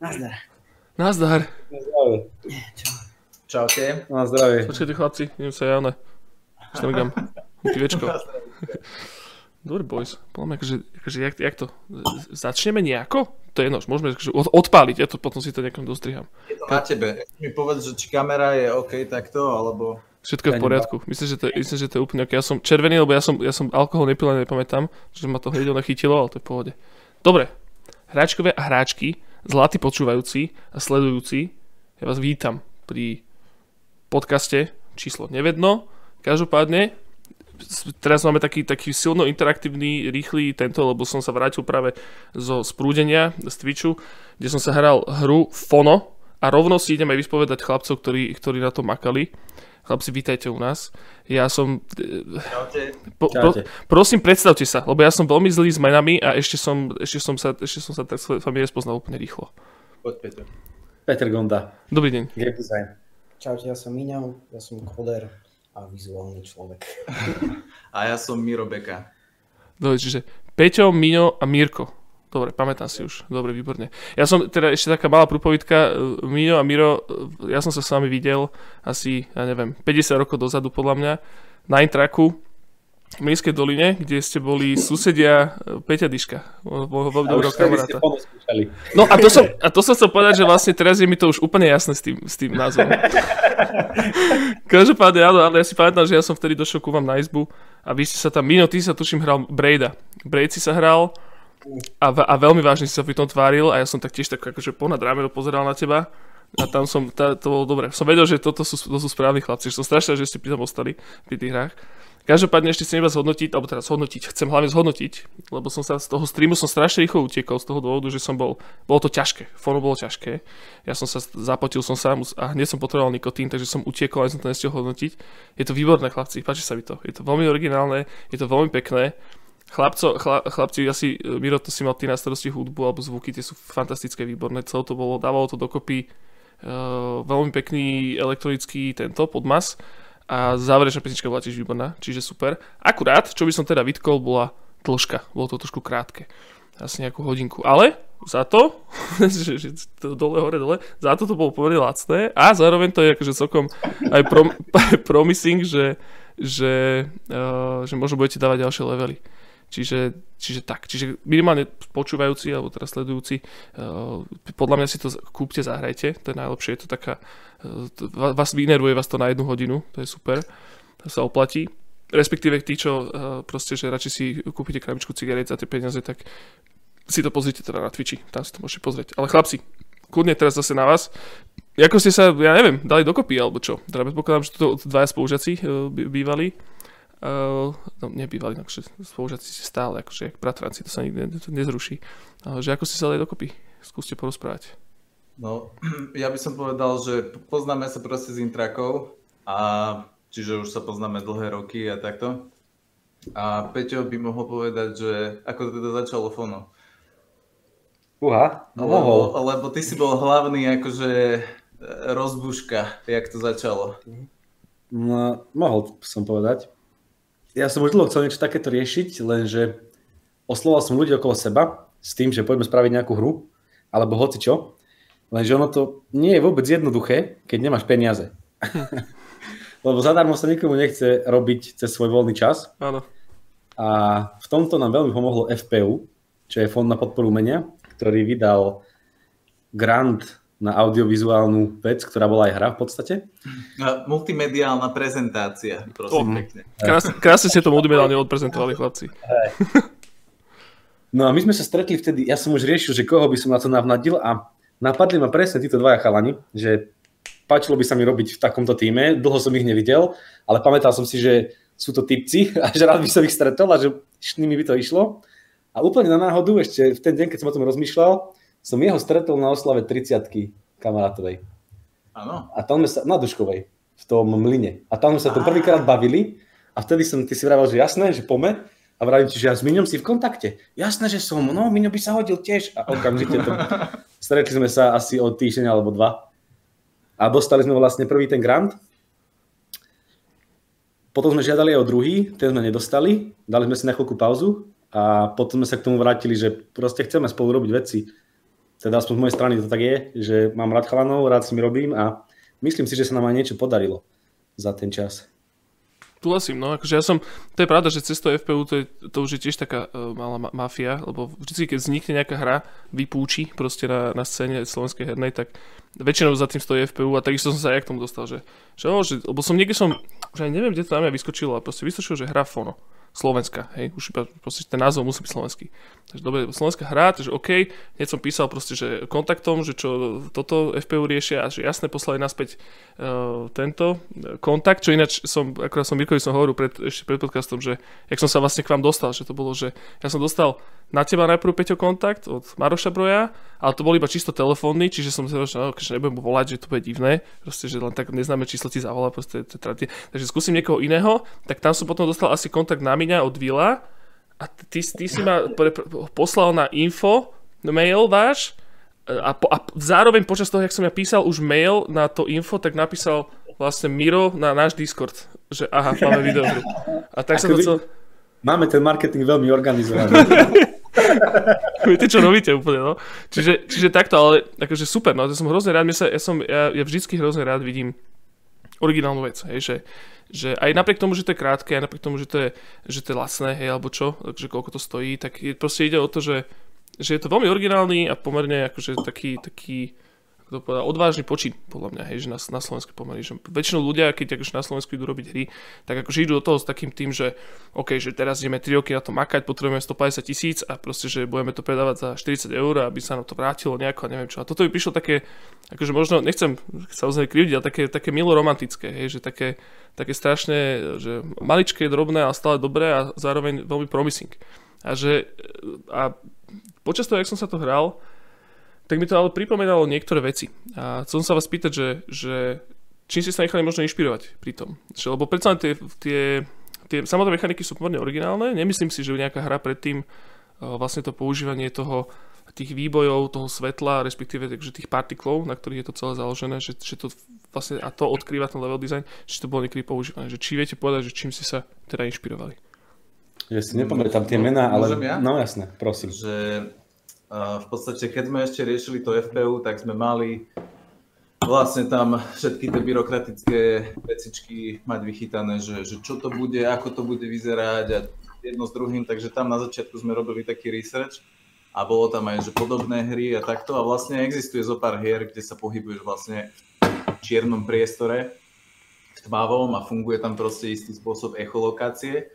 Nazdar. Nazdar. Čaute. Na zdravie. Počkajte chlapci, idem sa ja, ne. Štrngam. Pivečko. Dobre, boys. Podľa mňa, akože, akože jak, jak to? Začneme nejako? To je nož, môžeme akože od- odpáliť, ja to potom si to nejakom dostriham. Je to na tebe. Mi povedz, že či kamera je OK takto, alebo... Všetko je v poriadku. Myslím, že to, je- myslím, že to je úplne ok. Ja som červený, lebo ja som, ja som alkohol nepil, a nepamätám, že ma to hneď nechytilo, ale to je v pohode. Dobre. Hráčkovia a hráčky, zlatí počúvajúci a sledujúci, ja vás vítam pri podcaste číslo nevedno. Každopádne, teraz máme taký, taký silno interaktívny, rýchly tento, lebo som sa vrátil práve zo sprúdenia z Twitchu, kde som sa hral hru Fono a rovno si idem aj vyspovedať chlapcov, ktorí, ktorí na to makali. Chlapci, vítajte u nás. Ja som... Čaute. Po, pro, prosím, predstavte sa, lebo ja som veľmi zlý s menami a ešte som, ešte som sa, ešte som sa tak s vami nespoznal úplne rýchlo. Poď, Peťo. Peter Gonda, Dobrý deň. Game Design. Čaute, ja som Miňo, ja som koder a vizuálny človek. A ja som Miro Beka. Dobre, čiže Peťo, Miňo a Mirko. Dobre, pamätám si už. Dobre, výborne. Ja som teda ešte taká malá prúpovidka. Miňo a Miro, ja som sa s vami videl asi, ja neviem, 50 rokov dozadu podľa mňa na Intraku v Mlínskej doline, kde ste boli susedia e, Peťa Dyška, môjho vtedy kamaráta. No a to, som, a to som chcel povedať, že vlastne teraz je mi to už úplne jasné s tým, s tým názvom. Každopádne, áno, ale ja si pamätám, že ja som vtedy došiel ku vám na izbu a vy ste sa tam, Mino, ty sa tuším hral Brejda. Brejd si sa hral a, a veľmi vážne si sa pri tom tváril a ja som tak tiež tak akože ponad rameno pozeral na teba a tam som, tá, to bolo dobre. Som vedel, že toto sú, to sú správni chlapci, že som strašne, že ste pri tom ostali pri tých hrách. Každopádne ešte chcem iba zhodnotiť, alebo teda zhodnotiť, chcem hlavne zhodnotiť, lebo som sa z toho streamu som strašne rýchlo utekol z toho dôvodu, že som bol, bolo to ťažké, fono bolo ťažké, ja som sa zapotil som mus- a hneď som potreboval nikotín, takže som utiekol a som to nestiel hodnotiť. Je to výborné chlapci, páči sa mi to, je to veľmi originálne, je to veľmi pekné, Chlapco, chla, chlapci, asi Miro, to si mal ty na starosti hudbu alebo zvuky, tie sú fantastické, výborné, celé to bolo, dávalo to dokopy uh, veľmi pekný elektronický tento podmas a záverečná pesnička bola tiež výborná, čiže super. Akurát, čo by som teda vytkol, bola dĺžka, bolo to trošku krátke, asi nejakú hodinku, ale za to, že, že to dole, hore, dole, za to to bolo pomerne lacné a zároveň to je akože celkom aj prom, promising, že, že, uh, že možno budete dávať ďalšie levely. Čiže, čiže tak, čiže minimálne počúvajúci alebo teraz sledujúci, uh, podľa mňa si to kúpte, zahrajte, to je najlepšie, je to taká, va- vás vynervuje vás to na jednu hodinu, to je super, to sa oplatí. Respektíve tí, čo uh, proste, že radšej si kúpite krabičku cigaret za tie peniaze, tak si to pozrite teda na Twitchi, tam si to môžete pozrieť. Ale chlapci, kľudne teraz zase na vás. Ako ste sa, ja neviem, dali dokopy, alebo čo? Teda predpokladám, že to dvaja spolužiaci bývali. Uh, no, nebývali, no, akože spolužiaci ste stále, akože jak bratranci, to sa nikdy to nezruší. Uh, že ako ste sa dali dokopy? Skúste porozprávať. No, ja by som povedal, že poznáme sa proste z intrakov a čiže už sa poznáme dlhé roky a takto. A Peťo by mohol povedať, že ako to teda začalo Fono. Uha, no lebo, mohol. lebo ty si bol hlavný akože e, rozbuška, jak to začalo. No, mohol som povedať. Ja som už dlho chcel niečo takéto riešiť, lenže osloval som ľudí okolo seba s tým, že poďme spraviť nejakú hru, alebo hoci čo. Lenže ono to nie je vôbec jednoduché, keď nemáš peniaze. Lebo zadarmo sa nikomu nechce robiť cez svoj voľný čas. Áno. A v tomto nám veľmi pomohlo FPU, čo je Fond na podporu umenia, ktorý vydal grant na audiovizuálnu vec, ktorá bola aj hra v podstate. Multimediálna prezentácia, prosím Oh. pekne. Krásne, krásne ste to multimediálne odprezentovali, chlapci. No a my sme sa stretli vtedy, ja som už riešil, že koho by som na to navnadil a napadli ma presne títo dvaja chalani, že páčilo by sa mi robiť v takomto týme, dlho som ich nevidel, ale pamätal som si, že sú to typci a že rád by som ich stretol a že s nimi by to išlo. A úplne na náhodu, ešte v ten deň, keď som o tom rozmýšľal, som jeho stretol na oslave 30 kamarátovej. Áno. A tam sme sa, na Duškovej, v tom mlyne. A tam sme sa to prvýkrát bavili a vtedy som, ty si vravel, že jasné, že pome. A vravím ti, že ja s Miňom si v kontakte. Jasné, že som, no Miňo by sa hodil tiež. A okamžite to, stretli sme sa asi o týždeň alebo dva. A dostali sme vlastne prvý ten grant. Potom sme žiadali aj o druhý, ten sme nedostali. Dali sme si na chvíľku pauzu a potom sme sa k tomu vrátili, že proste chceme spolu robiť veci. Teda aspoň z mojej strany to tak je, že mám rád chalanov, rád s nimi robím a myslím si, že sa nám aj niečo podarilo za ten čas. Súhlasím, no, akože ja som, to je pravda, že cez to FPU to, je, to už je tiež taká uh, malá ma- mafia, lebo vždy, keď vznikne nejaká hra, vypúči proste na, na scéne slovenskej hernej, tak väčšinou za tým stojí FPU a takisto som sa aj k tomu dostal, že, že, oh, že lebo som niekde som, už aj neviem, kde to na mňa vyskočilo, ale proste vyskočilo, že hra Fono. Slovenska, hej, už iba proste ten názov musí byť slovenský. Takže dobre, slovenská hra, takže OK, hneď som písal proste, že kontaktom, že čo toto FPU riešia a že jasne poslali naspäť uh, tento kontakt, čo ináč som, akorát som Mirkovi som hovoril pred, ešte pred podcastom, že jak som sa vlastne k vám dostal, že to bolo, že ja som dostal na teba najprv Peťo kontakt od Maroša Broja, ale to bol iba čisto telefónny, čiže som si že no, že nebudem mu volať, že to bude divné, proste, že len tak neznáme číslo ti zavolá, proste, to, takže skúsim niekoho iného, tak tam som potom dostal asi kontakt na mňa od Vila a ty, ty si ma pre, poslal na info, mail váš a, po, a zároveň počas toho, jak som ja písal už mail na to info, tak napísal vlastne Miro na náš Discord, že aha, máme videohru. A tak sa to cel... Máme ten marketing veľmi organizovaný. Viete, čo robíte úplne, no. Čiže, čiže takto, ale akože super, no. Ja som hrozne rád, sa, ja, som, ja, ja vždycky hrozne rád vidím originálnu vec, hej, že, že aj napriek tomu, že to je krátke, aj napriek tomu, že to je, že to je lacné, hej, alebo čo, že koľko to stojí, tak je, proste ide o to, že, že je to veľmi originálny a pomerne akože taký, taký to povedal, odvážny počin, podľa mňa, hej, že na, na Slovensku pomaly, že väčšinou ľudia, keď akože na Slovensku idú robiť hry, tak akože idú do toho s takým tým, že OK, že teraz ideme 3 roky na to makať, potrebujeme 150 tisíc a proste, že budeme to predávať za 40 eur, aby sa nám to vrátilo nejako, neviem čo. A toto by prišlo také, akože možno, nechcem sa ozaj krivdiť, ale také, také milo hej, že také, také strašne, že maličké, drobné, ale stále dobré a zároveň veľmi promising. A že a počas toho, jak som sa to hral, tak mi to ale pripomínalo niektoré veci. A chcem sa vás pýtať, že, že čím ste sa nechali možno inšpirovať pri tom? Že, lebo predsa tie, tie, tie samotné mechaniky sú pomerne originálne. Nemyslím si, že nejaká hra predtým vlastne to používanie toho tých výbojov, toho svetla, respektíve takže tých partiklov, na ktorých je to celé založené, že, že to vlastne a to odkrýva ten level design, že to bolo niekedy používané. Že či viete povedať, že čím ste sa teda inšpirovali? Ja si nepamätám tie mená, ale... Ja? No jasné, prosím. Že v podstate, keď sme ešte riešili to FPU, tak sme mali vlastne tam všetky tie byrokratické vecičky mať vychytané, že, že čo to bude, ako to bude vyzerať a jedno s druhým, takže tam na začiatku sme robili taký research a bolo tam aj že podobné hry a takto. A vlastne existuje zo pár hier, kde sa pohybuješ vlastne v čiernom priestore, v tmavom a funguje tam proste istý spôsob echolokácie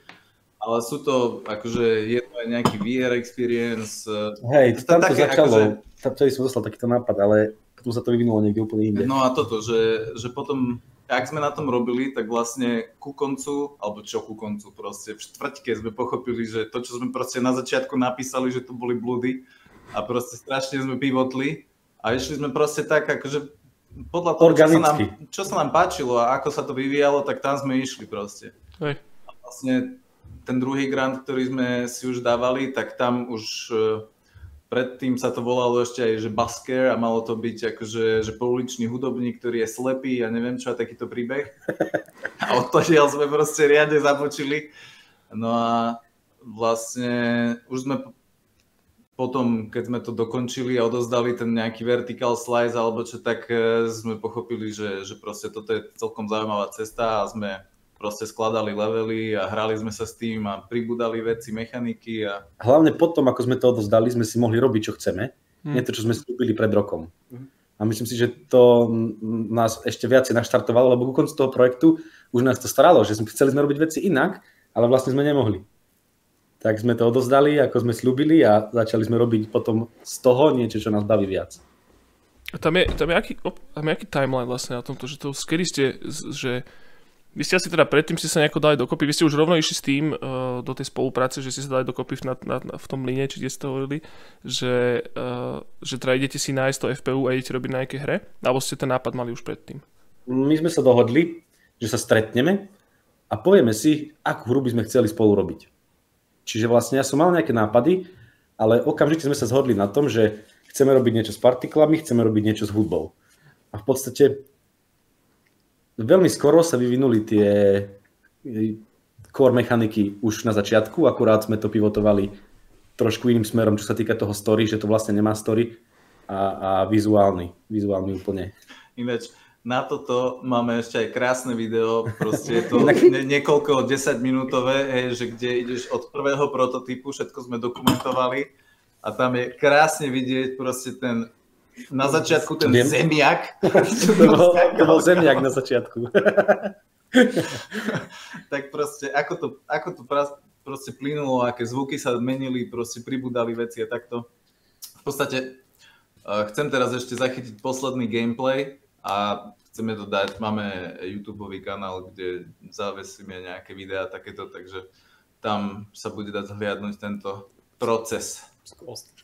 ale sú to, akože je to aj nejaký VR experience. Hej, to tam to také, začalo, akože... tam som dostal takýto nápad, ale potom sa to vyvinulo niekde úplne inde. No a toto, že, že potom, ak sme na tom robili, tak vlastne ku koncu, alebo čo ku koncu, proste v štvrťke sme pochopili, že to, čo sme proste na začiatku napísali, že to boli blúdy a proste strašne sme pivotli a išli sme proste tak, akože podľa toho, čo sa, nám, čo sa nám páčilo a ako sa to vyvíjalo, tak tam sme išli proste. Hej. A vlastne ten druhý grant, ktorý sme si už dávali, tak tam už e, predtým sa to volalo ešte aj, že basker a malo to byť akože že pouličný hudobník, ktorý je slepý a neviem čo, a takýto príbeh. A odtiaľ sme proste riadne započili. No a vlastne už sme potom, keď sme to dokončili a odozdali ten nejaký vertical slice alebo čo, tak e, sme pochopili, že, že proste toto je celkom zaujímavá cesta a sme proste skladali levely a hrali sme sa s tým a pribudali veci, mechaniky. A... Hlavne potom, ako sme to odozdali, sme si mohli robiť, čo chceme. Hmm. Nie to, čo sme slúbili pred rokom. Hmm. A myslím si, že to nás ešte viacej naštartovalo, lebo ku koncu toho projektu už nás to staralo, že sme chceli sme robiť veci inak, ale vlastne sme nemohli. Tak sme to odozdali, ako sme slúbili a začali sme robiť potom z toho niečo, čo nás baví viac. A tam je, tam je, aký, tam je aký timeline vlastne na tomto, že to, kedy ste, že vy ste asi teda predtým ste sa nejako dali dokopy, vy ste už rovno išli s tým uh, do tej spolupráce, že ste sa dali dokopy na, na, na, v tom line, či ste hovorili, že, uh, že teda idete si nájsť to FPU a idete robiť na nejaké hre, alebo ste ten nápad mali už predtým? My sme sa dohodli, že sa stretneme a povieme si, akú hru by sme chceli spolu robiť. Čiže vlastne ja som mal nejaké nápady, ale okamžite sme sa zhodli na tom, že chceme robiť niečo s partiklami, chceme robiť niečo s hudbou. A v podstate veľmi skoro sa vyvinuli tie core mechaniky už na začiatku, akurát sme to pivotovali trošku iným smerom, čo sa týka toho story, že to vlastne nemá story, a, a vizuálny. Vizuálny úplne. Ináč, na toto máme ešte aj krásne video, proste je to ne, niekoľko 10 minútové, hej, že kde ideš od prvého prototypu, všetko sme dokumentovali a tam je krásne vidieť proste ten na začiatku ten Viem. zemiak. to, bol, to bol zemiak na začiatku. tak proste, ako to, ako to proste plynulo, aké zvuky sa menili, proste pribudali veci a takto. V podstate uh, chcem teraz ešte zachytiť posledný gameplay a chceme to dať, máme YouTube kanál, kde zavesíme nejaké videá takéto, takže tam sa bude dať zhliadnúť tento proces.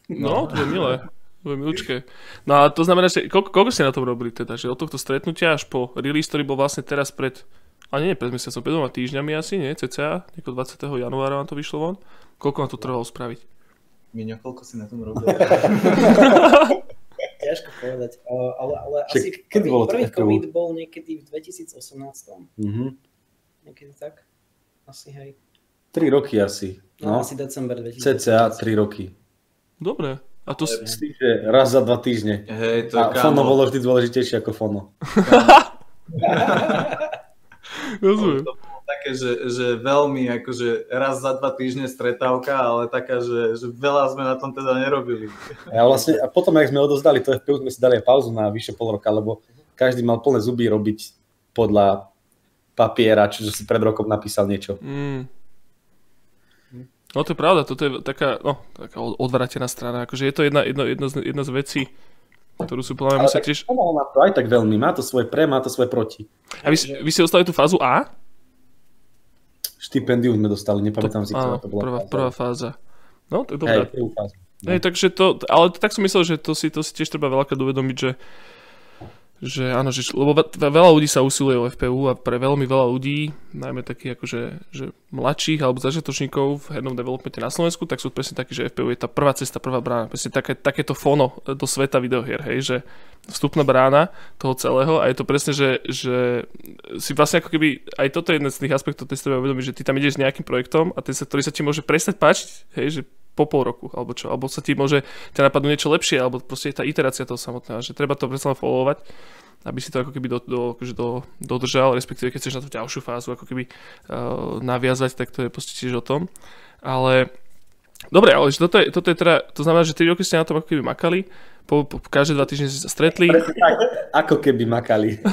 No, to je milé. Milúčke. No a to znamená, že koľko, koľko ste na tom robili teda? Že od tohto stretnutia až po release, ktorý bol vlastne teraz pred, a nie, pred mesiacom, pred dvoma týždňami asi, nie? CCA, nieko 20. januára vám to vyšlo von. Koľko vám to trvalo spraviť? Miňo, koľko si na tom robil? ťažko povedať, ale, ale asi kedy prvý, bolo prvý COVID bol niekedy v 2018. Mm-hmm. Niekedy tak? Asi hej. 3 roky asi. No, no asi december 2018. CCA 3 roky. Dobre. A to si... že raz za dva týždne. Hej, to A fono bolo vždy dôležitejšie ako fono. Rozumiem také, že, že veľmi akože raz za dva týždne stretávka, ale taká, že, že veľa sme na tom teda nerobili. A vlastne, a potom, ak sme odozdali to FPU, sme si dali pauzu na vyše pol roka, lebo každý mal plné zuby robiť podľa papiera, čiže si pred rokom napísal niečo. Mm. No to je pravda, toto je taká, no, taká odvratená strana, akože je to jedna, jedna, jedna, z, jedna z vecí, ktorú sú podľa mňa tiež... Pomohol nám to aj tak veľmi, má to svoje pre, má to svoje proti. A vy, vy ste dostali tú fázu A? štipendium sme dostali, nepamätám to, si, ktorá to bola prvá, fáza. prvá fáza. No, to je dobré. Hej, fáza. No. Hej, takže to, ale tak som myslel, že to si, to si tiež treba veľakrát uvedomiť, že že áno, že, lebo veľa ľudí sa usiluje o FPU a pre veľmi veľa ľudí, najmä takých akože že mladších alebo začiatočníkov v hernom developmente na Slovensku, tak sú presne takí, že FPU je tá prvá cesta, prvá brána, presne také, takéto fono do sveta videohier, hej, že vstupná brána toho celého a je to presne, že, že si vlastne ako keby, aj toto je jeden z tých aspektov, ktorý si treba uvedomiť, že ty tam ideš s nejakým projektom a ten ktorý sa ti môže prestať páčiť, hej, že po pol roku, alebo čo, alebo sa ti môže ťa napadnúť niečo lepšie, alebo proste je tá iterácia toho samotného, že treba to predsa followovať, aby si to ako keby do, do, akože do, dodržal, respektíve keď chceš na tú ďalšiu fázu ako keby uh, naviazať, tak to je proste tiež o tom. Ale Dobre, ale toto je, toto je teda, to znamená, že 3 roky ste na tom ako keby makali, po, po, každé dva týždne ste sa stretli. Tak, ako keby makali.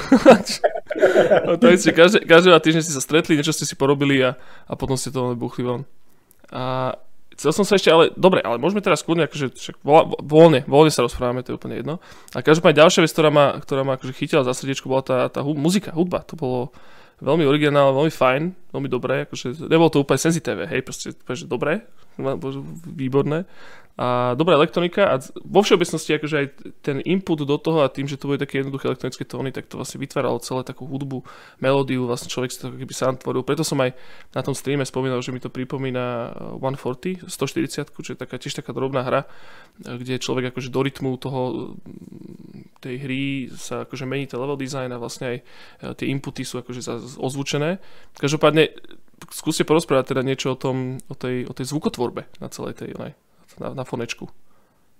no, to je, každé, každé dva týždne ste sa stretli, niečo ste si porobili a, a potom ste to buchli von. A Chcel som sa ešte, ale dobre, ale môžeme teraz kľudne, akože však voľne, voľne sa rozprávame, to je úplne jedno. A každopádne ďalšia vec, ktorá ma, ktorá ma akože chytila za srdiečko, bola tá, tá hu- muzika, hudba. To bolo veľmi originálne, veľmi fajn, veľmi dobré, akože nebolo to úplne senzitíve, hej, proste, že dobré, výborné a dobrá elektronika a vo všeobecnosti akože aj ten input do toho a tým, že to boli také jednoduché elektronické tóny, tak to vlastne vytváralo celé takú hudbu, melódiu, vlastne človek si to keby sám tvoril. Preto som aj na tom streame spomínal, že mi to pripomína 140, 140, čo je taká, tiež taká drobná hra, kde človek akože do rytmu toho tej hry sa akože mení ten level design a vlastne aj e, tie inputy sú akože ozvučené. Každopádne skúste porozprávať teda niečo o, tom, o, tej, o tej zvukotvorbe na celej tej onej na, na fonečku.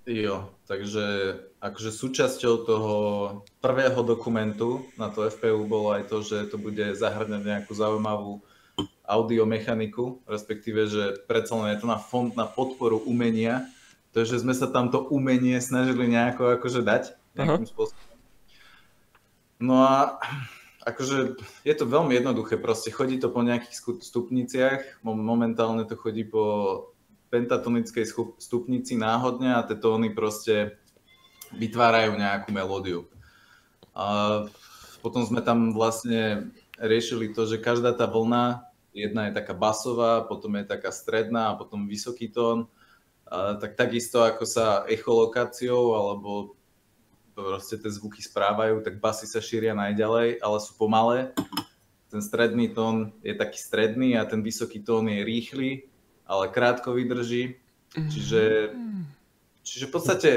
Jo, takže akože súčasťou toho prvého dokumentu na to FPU bolo aj to, že to bude zahrňať nejakú zaujímavú audiomechaniku, respektíve, že predsa len je to na fond na podporu umenia, takže sme sa tam to umenie snažili nejako akože dať nejakým Aha. spôsobom. No a akože je to veľmi jednoduché, proste chodí to po nejakých stupniciach, momentálne to chodí po pentatonickej stupnici náhodne a tie tóny proste vytvárajú nejakú melódiu. A potom sme tam vlastne riešili to, že každá tá vlna, jedna je taká basová, potom je taká stredná a potom vysoký tón, a tak takisto ako sa echolokáciou alebo proste tie zvuky správajú, tak basy sa šíria najďalej, ale sú pomalé. Ten stredný tón je taký stredný a ten vysoký tón je rýchly ale krátko vydrží. Čiže, mm. čiže v podstate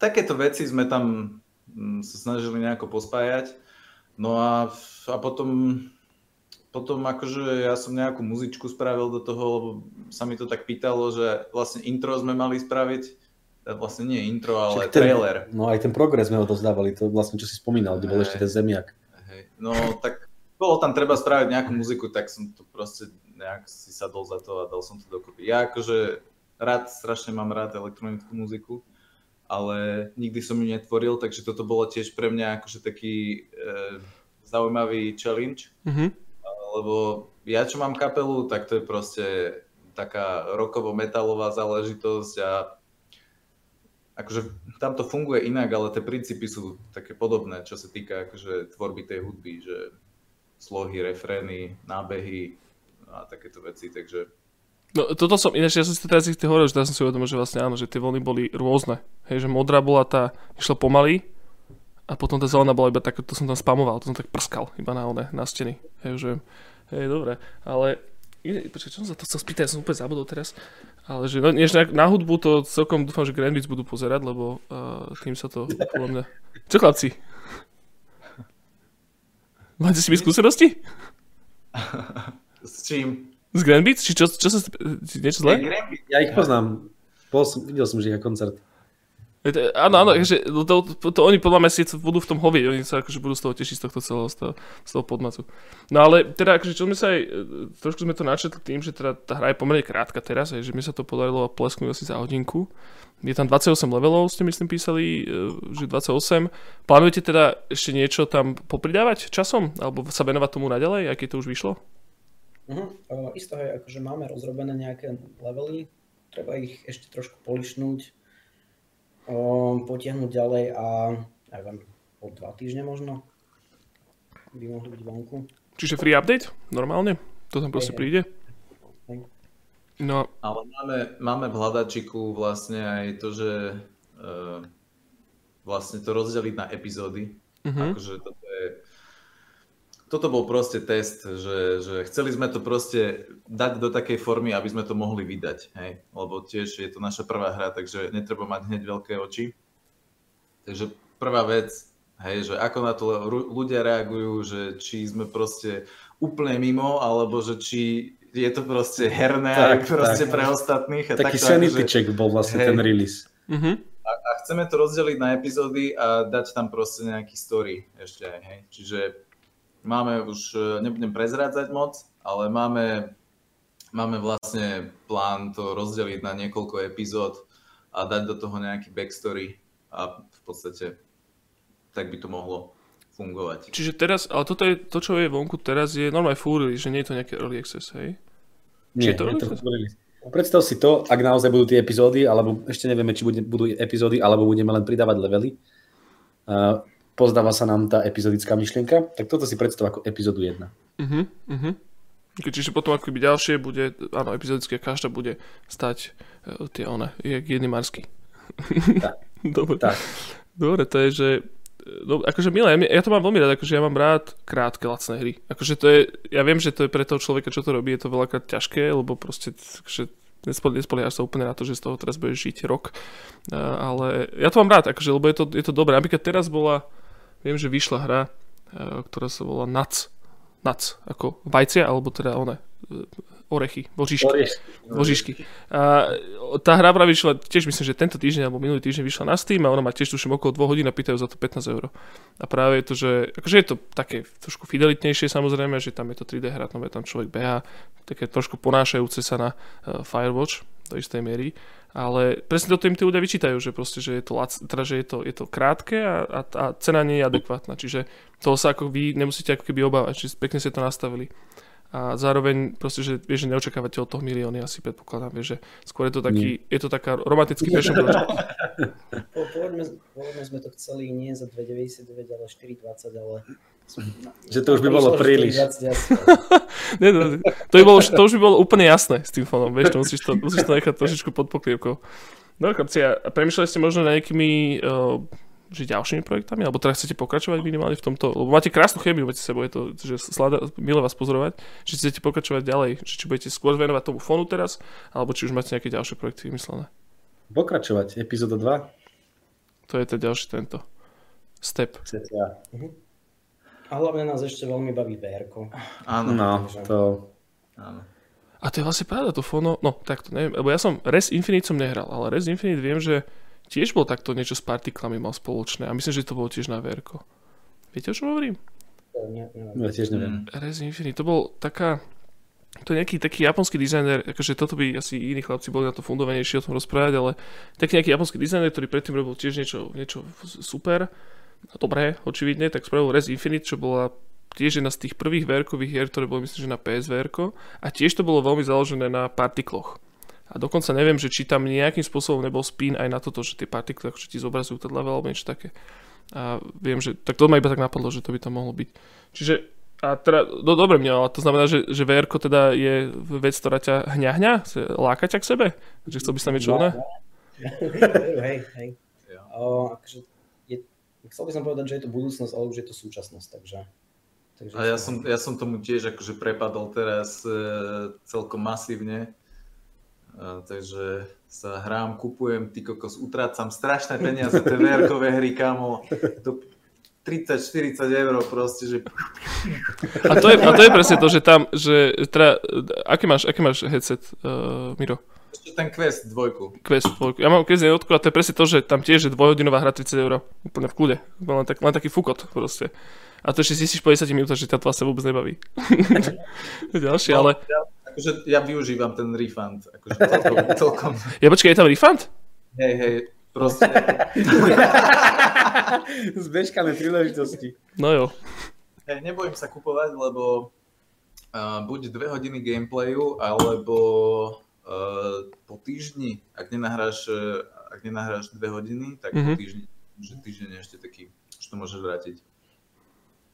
takéto veci sme tam mm, sa snažili nejako pospájať. No a, a potom, potom akože ja som nejakú muzičku spravil do toho, lebo sa mi to tak pýtalo, že vlastne intro sme mali spraviť vlastne nie intro, ale ten, trailer. No aj ten progres sme odozdávali, to vlastne čo si spomínal, kde bol ešte ten zemiak. Hej. No tak bolo tam treba spraviť nejakú muziku, tak som to proste nejak si sadol za to a dal som to dokopy. Ja akože rád, strašne mám rád elektronickú muziku, ale nikdy som ju netvoril, takže toto bolo tiež pre mňa akože taký e, zaujímavý challenge, mm-hmm. lebo ja čo mám kapelu, tak to je proste taká rokovo-metalová záležitosť a akože tam to funguje inak, ale tie princípy sú také podobné, čo sa týka akože tvorby tej hudby, že slohy, refrény, nábehy a takéto veci, takže... No toto som, ináč ja som si teraz ich hovoril, že teraz som si uvedomil, že vlastne áno, že tie vlny boli rôzne. Hej, že modrá bola tá, išla pomaly a potom tá zelená bola iba tak, to som tam spamoval, to som tak prskal iba na one, na steny. Hej, že, hej, dobre, ale počkaj, čo som sa to chcel spýtať, ja som úplne zabudol teraz. Ale že no, než na, na hudbu to celkom dúfam, že Grandwich budú pozerať, lebo uh, tým sa to podľa mňa... Čo chlapci? Máte s nimi skúsenosti? S čím? Z Grand Beats? Či čo, čo sa... Niečo zlé? Ja ich poznám. Bol som, videl som, že ich koncert. Áno, áno, že to, to, to, oni podľa mňa si budú v tom hovieť, oni sa akože budú z toho tešiť z tohto celého, z toho, z toho podmacu. No ale teda, akože čo sme sa aj, trošku sme to načetli tým, že teda tá hra je pomerne krátka teraz, aj, že mi sa to podarilo plesknúť asi za hodinku. Je tam 28 levelov, ste myslím písali, e, že 28. Plánujete teda ešte niečo tam popridávať časom? Alebo sa venovať tomu naďalej, aké to už vyšlo? Uh-huh. Uh, isto, hej, akože máme rozrobené nejaké levely, treba ich ešte trošku polišnúť, um, potiahnuť ďalej a neviem, o dva týždne možno by mohli byť vonku. Čiže free update? Normálne? To tam proste príde? No. Ale máme, máme v hľadačiku vlastne aj to, že uh, vlastne to rozdeliť na epizódy. Uh-huh. Akože toto je toto bol proste test, že, že chceli sme to proste dať do takej formy, aby sme to mohli vydať, hej? lebo tiež je to naša prvá hra, takže netreba mať hneď veľké oči. Takže prvá vec, hej, že ako na to ľudia reagujú, že či sme proste úplne mimo, alebo že či je to proste herné tak, aj proste tak. pre ostatných. A Taký sanity check bol vlastne hej, ten release. Uh-huh. A, a chceme to rozdeliť na epizódy a dať tam proste nejaký story ešte aj, hej. Čiže máme už, e, nebudem prezrádzať moc, ale máme, máme vlastne plán to rozdeliť na niekoľko epizód a dať do toho nejaký backstory a v podstate tak by to mohlo fungovať. Čiže teraz, ale toto je, to, čo je vonku teraz, je normálne full release, že nie je to nejaké early access, hej? Nie, je to, nie to release? Predstav si to, ak naozaj budú tie epizódy, alebo ešte nevieme, či budú epizódy, alebo budeme len pridávať levely. Uh, pozdáva sa nám tá epizodická myšlienka, tak toto si predstav ako epizódu 1. Uh-huh, uh-huh. Čiže potom ako ďalšie bude, áno, epizodické, každá bude stať uh, tie one, je jedný marský. Tak. Dobre. Tak. Dobre, to je, že no, akože milé, ja to mám veľmi rád, akože ja mám rád krátke, lacné hry. Akože to je, ja viem, že to je pre toho človeka, čo to robí, je to veľakrát ťažké, lebo proste, že nespoliehaš sa úplne na to, že z toho teraz budeš žiť rok. Uh, ale ja to mám rád, akože, lebo je to, je to dobré. Napríklad teraz bola, Viem, že vyšla hra, e, ktorá sa volá Nuts. Nuts, ako vajcia, alebo teda one, e, orechy, vožišky. vožišky. A tá hra práve vyšla, tiež myslím, že tento týždeň alebo minulý týždeň vyšla na Steam a ona má tiež tuším okolo 2 hodín a pýtajú za to 15 eur. A práve je to, že akože je to také trošku fidelitnejšie samozrejme, že tam je to 3D hra, tam človek beha, také trošku ponášajúce sa na uh, Firewatch do istej miery ale presne toto im tí ľudia vyčítajú, že proste, že je to, teda, že je to, je to krátke a, a, a cena nie je adekvátna. Čiže toho sa ako vy nemusíte ako keby obávať, čiže pekne ste to nastavili. A zároveň proste, že vieš, že neočakávate od toho milióny, asi predpokladám, vieš, že skôr je to taký, je to taká romantický passion project. Pôvodne, pôvodne sme to chceli nie za 2,99, ale 4,20, ale že to už by bolo príliš. Nie, to, to, by bolo, to už by bolo úplne jasné s tým fónom, vieš, to musíš to, musíš to nechať trošičku pod pokrievkou. No chlapci, a premyšľali ste možno na nejakými uh, že ďalšími projektami, alebo teda chcete pokračovať minimálne v tomto, lebo máte krásnu chemiu medzi sebou, je to, že slada, milé vás pozorovať, že chcete pokračovať ďalej, že či budete skôr venovať tomu fónu teraz, alebo či už máte nejaké ďalšie projekty vymyslené. Pokračovať, epizóda 2. To je ten ďalší tento step. Ja. Uh-huh. A hlavne nás ešte veľmi baví vr Áno, no, to... Áno. A to je vlastne pravda, to fono, no tak to neviem, lebo ja som Res Infinite som nehral, ale Res Infinite viem, že tiež bol takto niečo s partiklami mal spoločné. A myslím, že to bolo tiež na Verko. Viete, o čom hovorím? Ja tiež neviem. Res Infinite, to bol taká... To je nejaký taký japonský dizajner, akože toto by asi iní chlapci boli na to fundovanejší o tom rozprávať, ale taký nejaký japonský dizajner, ktorý predtým robil tiež niečo, niečo super, dobré, očividne, tak spravil Res Infinite, čo bola tiež jedna z tých prvých verkových hier, ktoré boli myslím, že na PSVR a tiež to bolo veľmi založené na partikloch. A dokonca neviem, že či tam nejakým spôsobom nebol spin aj na toto, že tie partikly akože ti zobrazujú ten level alebo niečo také. A viem, že tak to ma iba tak napadlo, že to by tam mohlo byť. Čiže a teda, no dobre mňa, ale to znamená, že, že VR teda je vec, ktorá ťa hňa hňa, láka ťa k sebe? Že chcel by si tam niečo iné? hej, hej. O, akože je, chcel by som povedať, že je to budúcnosť, ale už je to súčasnosť, takže... takže a ja som, ja som tomu tiež akože prepadol teraz e, celkom masívne, takže sa hrám, kupujem, ty kokos, utrácam strašné peniaze, tie VR-kové hry, kamo, do 30-40 eur proste, že... A to, je, a to je presne to, že tam, že teda, aký máš, aký máš headset, uh, Miro? Ešte ten Quest dvojku. Quest dvojku. Ja mám Quest jednotku a to je presne to, že tam tiež je dvojhodinová hra 30 eur. Úplne v kľude. Len, tak, len taký fukot proste. A to ešte zistíš po 10 minútach, že ťa to vlastne vôbec nebaví. Ďalšie, no, ale... Ja, akože ja využívam ten refund. Akože celkom, celkom. Ja počkaj, je tam refund? Hej, hej, proste. S bežkami príležitosti. No jo. Hey, nebojím sa kupovať, lebo uh, buď dve hodiny gameplayu, alebo uh, po týždni, ak nenahráš, uh, ak nenahráš dve hodiny, tak mm-hmm. po týždni, že týždeň je ešte taký, že to môžeš vrátiť.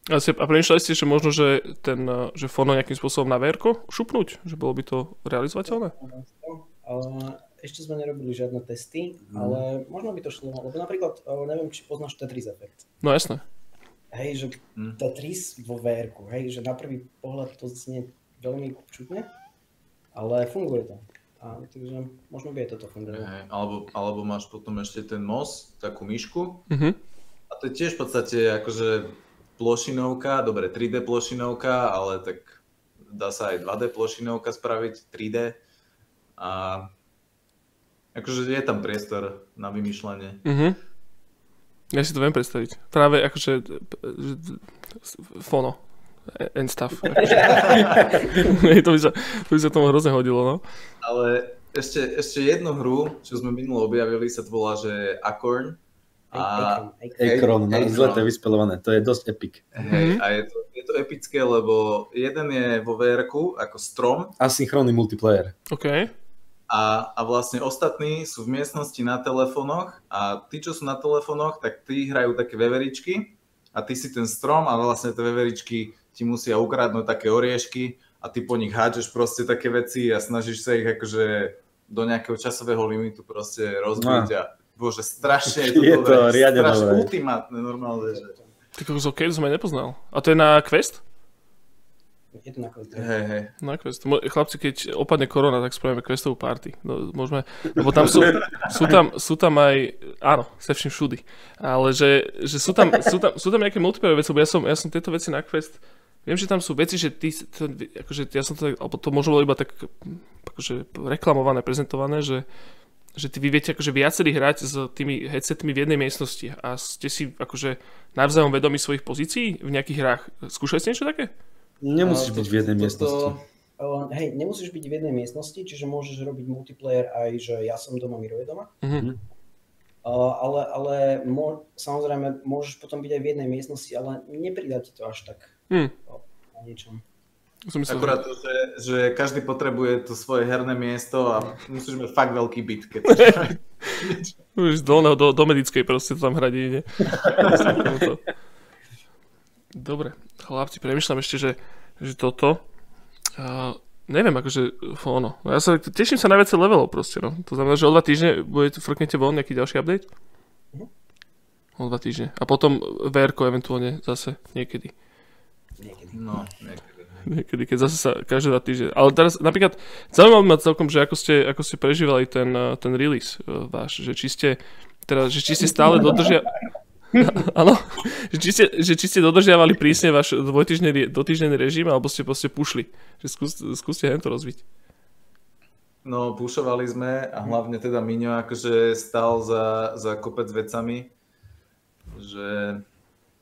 A, si, a premýšľali ste, že možno, že ten, že Fono nejakým spôsobom na verko šupnúť? Že bolo by to realizovateľné? Ešte sme nerobili žiadne testy, mm. ale možno by to šlo, lebo napríklad, neviem, či poznáš Tetris efekt. No jasné. Hej, že mm. Tetris vo vr hej, že na prvý pohľad to znie veľmi čudne, ale funguje to. A, takže možno by aj toto fungovalo. Hey, alebo, alebo máš potom ešte ten MOS, takú myšku. Mm-hmm. A to je tiež v podstate akože plošinovka, dobre 3D plošinovka, ale tak dá sa aj 2D plošinovka spraviť, 3D. A Akože je tam priestor na vymýšľanie. Uh-huh. Ja si to viem predstaviť. Práve akože fono and stuff. Akože. to, by sa, to by sa tomu hrozne hodilo, no. Ale ešte, ešte jednu hru, čo sme minulo objavili, sa to volá, že Acorn. A... Akron, no, je vyspelované, to je dosť epic. Hej, mm-hmm. a je to, je to epické, lebo jeden je vo vr ako strom. Asynchronný multiplayer. OK a, a vlastne ostatní sú v miestnosti na telefónoch a tí, čo sú na telefónoch, tak tí hrajú také veveričky a ty si ten strom a vlastne tie veveričky ti musia ukradnúť také oriešky a ty po nich hádžeš proste také veci a snažíš sa ich akože do nejakého časového limitu proste rozbiť no. a bože, strašne je to, je to dobré, strašne ultimátne normálne. Že... Ty kokos, ok, to som aj nepoznal. A to je na Quest? Je to na quest. Hej, hej. Na quest. Chlapci, keď opadne korona, tak spravíme questovú party. No, môžeme, lebo tam sú, sú, tam, sú tam aj, áno, se všim všudy, ale že, že sú, tam, sú, tam, sú tam nejaké multiplayer veci, lebo ja som, ja som tieto veci na quest, viem, že tam sú veci, že ty, to, akože ja som to, alebo to možno bolo iba tak akože reklamované, prezentované, že že ty vy viete akože viacerí hrať s tými headsetmi v jednej miestnosti a ste si akože navzájom vedomi svojich pozícií v nejakých hrách. Skúšali ste niečo také? Nemusíš byť v jednej to, miestnosti. To, hej, nemusíš byť v jednej miestnosti, čiže môžeš robiť multiplayer aj, že ja som doma, Miro je doma. Mm-hmm. Uh, ale ale mo, samozrejme, môžeš potom byť aj v jednej miestnosti, ale nepridá ti to až tak mm. o, o niečom. Myslel, Akurát to, že, že každý potrebuje to svoje herné miesto a musíš mať fakt veľký byt, keď Už do, do, do medickej proste to tam hrať ide. Dobre, chlapci, premyšľam ešte, že, že toto... Uh, neviem, akože ono. No ja sa teším sa na viacej levelov proste, no. To znamená, že o dva týždne bude, frknete von nejaký ďalší update? Uh-huh. O dva týždne. A potom vr eventuálne zase niekedy. Niekedy. No, niekedy. Niekedy, keď zase sa každé dva týždne. Ale teraz napríklad zaujímavé ma celkom, že ako ste, ako ste prežívali ten, ten release uh, váš, že či ste, teda, že či ste stále dodržia, Áno, že, či ste, že či ste dodržiavali prísne váš dvojtyžný, dotýždenný režim, alebo ste proste pušli. Že skús, skúste hen to rozviť. no pušovali sme a hlavne teda Miňo akože stal za, za kopec vecami, že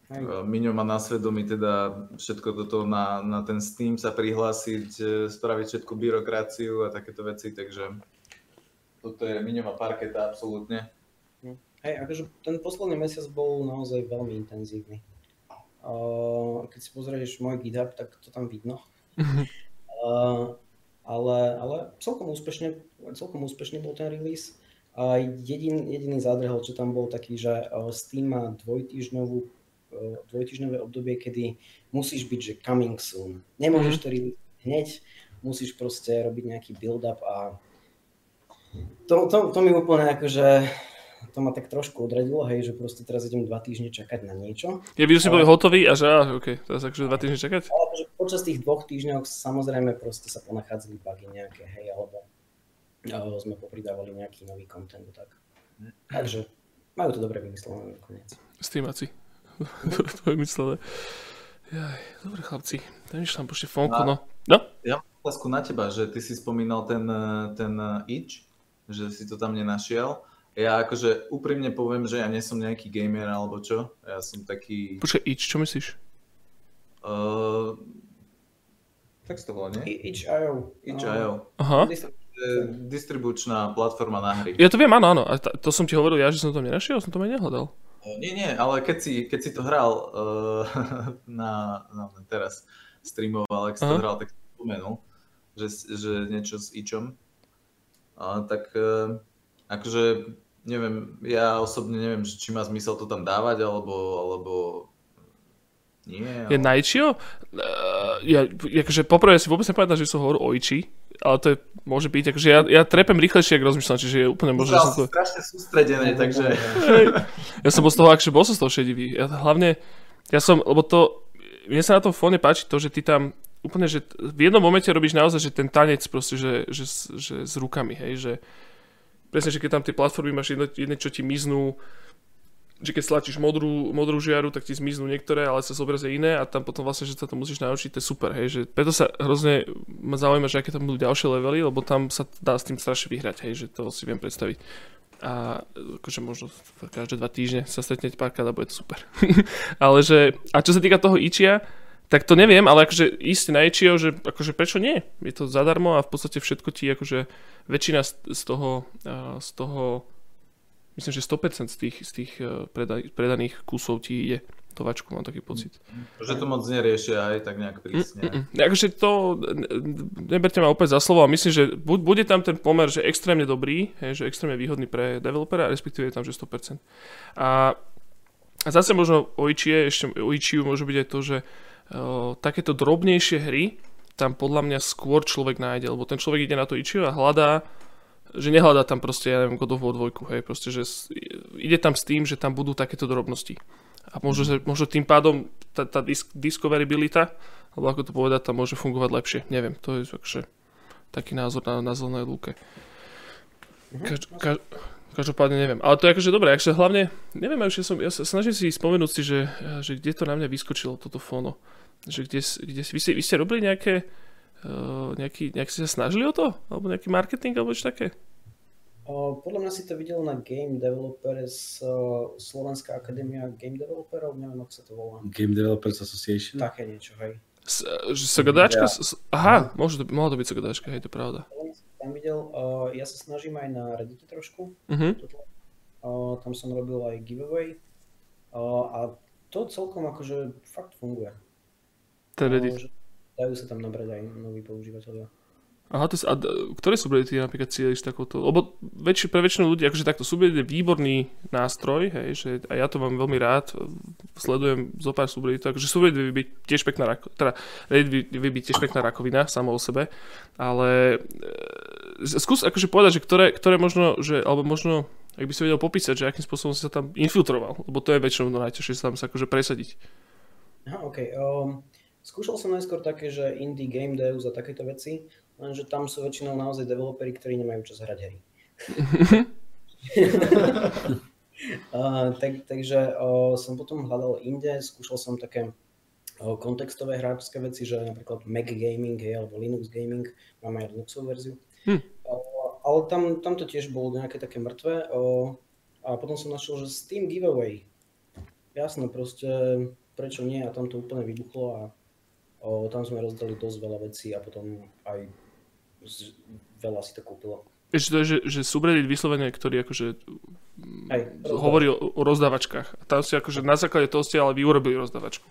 Hej. E, Miňo má na svedomí teda všetko toto na, na ten Steam sa prihlásiť, e, spraviť všetku byrokraciu a takéto veci, takže toto je Miňo má parketa absolútne. Hm. Hej, akože ten posledný mesiac bol naozaj veľmi intenzívny. Uh, keď si pozrieš môj GitHub, tak to tam vidno. uh, ale, ale celkom úspešne, celkom úspešne bol ten release. A jedin, jediný zádrhel, čo tam bol taký, že Steam má dvojtýždňovú dvojtyžňové obdobie, kedy musíš byť, že coming soon. Nemôžeš mhm. to robiť hneď, musíš proste robiť nejaký build-up a to, to, to mi úplne akože to ma tak trošku odradilo, hej, že proste teraz idem dva týždne čakať na niečo. Je by si boli hotový a že, ah, ok, teraz akože dva týždne čakať? Ale že počas tých dvoch týždňov samozrejme proste sa ponachádzali bugy nejaké, hej, alebo, alebo sme popridávali nejaký nový content, tak. Takže majú to dobre vymyslené nakoniec. Steamaci to je myslené. Jaj, dobre chlapci, tam pošte fonku, no. no. Ja mám otázku na teba, že ty si spomínal ten, ten itch, že si to tam nenašiel. Ja akože úprimne poviem, že ja nie som nejaký gamer alebo čo. Ja som taký... Počkaj, itch, čo myslíš? Uh, tak to volá, nie? Itch.io. Itch.io. Aha. Distribučná platforma na hry. Ja to viem, áno, áno. A to som ti hovoril ja, že som to nenašiel, som to aj nehľadal. Nie, nie, ale keď si, keď si to hral uh, na, na, teraz streamoval, ak si to hral, tak si spomenul, že, že niečo s Ičom. Uh, tak uh, akože neviem, ja osobne neviem, či má zmysel to tam dávať, alebo, alebo nie. Ale... Je Naichio? Uh, ja, akože poprvé si vôbec nepamätám, že som hovoril o Ichi, ale to je, môže byť, akože ja, ja trepem rýchlejšie, ak rozmýšľam, čiže je úplne možné, že som to... strašne sústredené, takže... ja som bol z toho, akže bol som z toho šedivý. Ja hlavne, ja som, lebo to, mne sa na tom fóne páči to, že ty tam úplne, že v jednom momente robíš naozaj, že ten tanec proste, že, že, že s rukami, hej, že presne, že keď tam tie platformy máš jedno, jedno čo ti miznú, že keď stlačíš modrú, modrú žiaru, tak ti zmiznú niektoré, ale sa zobrazia iné a tam potom vlastne, že sa to musíš naučiť, to je super, hej, že preto sa hrozne ma zaujíma, že aké tam budú ďalšie levely, lebo tam sa dá s tým strašne vyhrať, hej, že to si viem predstaviť. A akože možno každé dva týždne sa stretnete párkrát a bude to super. ale že, a čo sa týka toho Ičia, tak to neviem, ale akože ísť na Ichio, že akože prečo nie? Je to zadarmo a v podstate všetko ti akože väčšina z toho, z toho myslím, že 100% z tých, z tých eh, predaných kusov ti ide to vačku, mám taký pocit. Že to moc neriešia aj tak nejak prísne. Mm, mm, to, neberte ma opäť za slovo, a myslím, že bude tam ten pomer, že extrémne dobrý, hej, že extrémne výhodný pre developera, respektíve je tam, že 100%. A, a zase možno o Ichie, ešte o Ichiu môže byť aj to, že o, takéto drobnejšie hry tam podľa mňa skôr človek nájde, lebo ten človek ide na to Ichio a hľadá že nehľadá tam proste, ja neviem, God of War 2, hej, proste, že ide tam s tým, že tam budú takéto drobnosti. A možno, možno tým pádom tá, tá disk, discoverabilita, alebo ako to povedať, tam môže fungovať lepšie. Neviem, to je takže taký názor na, na zelenej lúke. Mhm. Každ, kaž, každopádne neviem. Ale to je akože dobré, akože hlavne, neviem, ja, som, ja snažím si spomenúť si, že, že kde to na mňa vyskočilo, toto fóno. Že kde, kde vy, ste, vy ste robili nejaké nejaký, nejak si sa snažili o to? Alebo nejaký marketing, alebo čo také? Podľa mňa si to videl na Game Developers, Slovenská akadémia Game Developerov, neviem, ako sa to volá. Game Developers Association? Také niečo, hej. S, že Sagadačka? Ja. Aha, môže to, mohla to byť Sagadačka, hej, to je pravda. Tam videl, uh, ja sa snažím aj na Reddite trošku. Uh-huh. Uh, tam som robil aj giveaway. Uh, a to celkom akože fakt funguje. Ten Reddit. Uh, dajú sa tam nabrať aj noví používateľia. Aha, to, a ktoré subreddity napríklad cieľiš takouto? Lebo väčši, pre väčšinu ľudí, akože takto subreddit je výborný nástroj, hej, že a ja to mám veľmi rád, sledujem zo pár subredditov, akože subreddit vie byť tiež pekná rakovina, teda Reddit vie byť tiež pekná rakovina samo o sebe, ale e, skús akože povedať, že ktoré, ktoré možno, že, alebo možno, ak by si vedel popísať, že akým spôsobom si sa tam infiltroval, lebo to je väčšinou najťažšie sa tam sa akože presadiť. Aha, OK. Um, Skúšal som najskôr také, že indie game dev za takéto veci, lenže tam sú väčšinou naozaj developeri, ktorí nemajú čas hrať hry. uh, tak, takže uh, som potom hľadal inde, skúšal som také uh, kontextové hráčské veci, že napríklad Mac Gaming hej, alebo Linux Gaming, mám aj Linuxovú verziu. Hm. Ale tam, tam to tiež bolo nejaké také mŕtve. A potom som našiel, že Steam giveaway. Jasné, proste prečo nie a tam to úplne vybuchlo a o, tam sme rozdali dosť veľa vecí a potom aj z, veľa si to kúpilo. Vieš, to je, že, že subreddit vyslovene, ktorý akože Hej, hovorí o, o rozdávačkách. A tam si akože na základe toho ste ale vy urobili rozdávačku.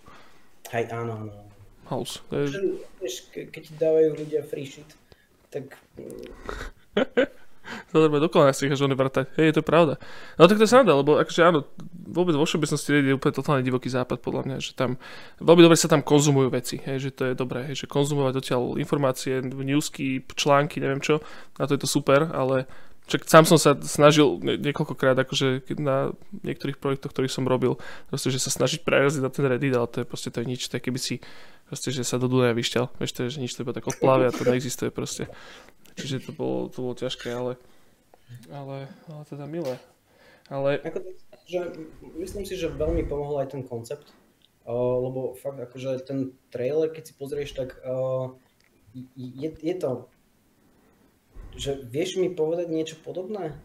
Hej, áno, áno. House. To je, vieš, keď ti dávajú ľudia free shit, tak to treba dokonale si ich žony vrtať. Hej, je to pravda. No tak to sa nedá, lebo akože áno, vôbec vo všeobecnosti je úplne totálne divoký západ, podľa mňa, že tam, veľmi dobre sa tam konzumujú veci, hej, že to je dobré, hej, že konzumovať dotiaľ informácie, newsky, články, neviem čo, na to je to super, ale Čak sám som sa snažil nie- niekoľkokrát, akože na niektorých projektoch, ktorých som robil, proste, že sa snažiť preraziť na ten Reddit, ale to je proste to je nič, to keby si proste, že sa do Dunaja vyšťal, vieš, to je, že nič to iba tak odplavia, to neexistuje proste. Čiže to bolo, to bolo ťažké, ale, ale, ale teda milé. Ale Ako, že myslím si, že veľmi pomohol aj ten koncept, uh, lebo fakt akože ten trailer, keď si pozrieš, tak uh, je, je to, že vieš mi povedať niečo podobné?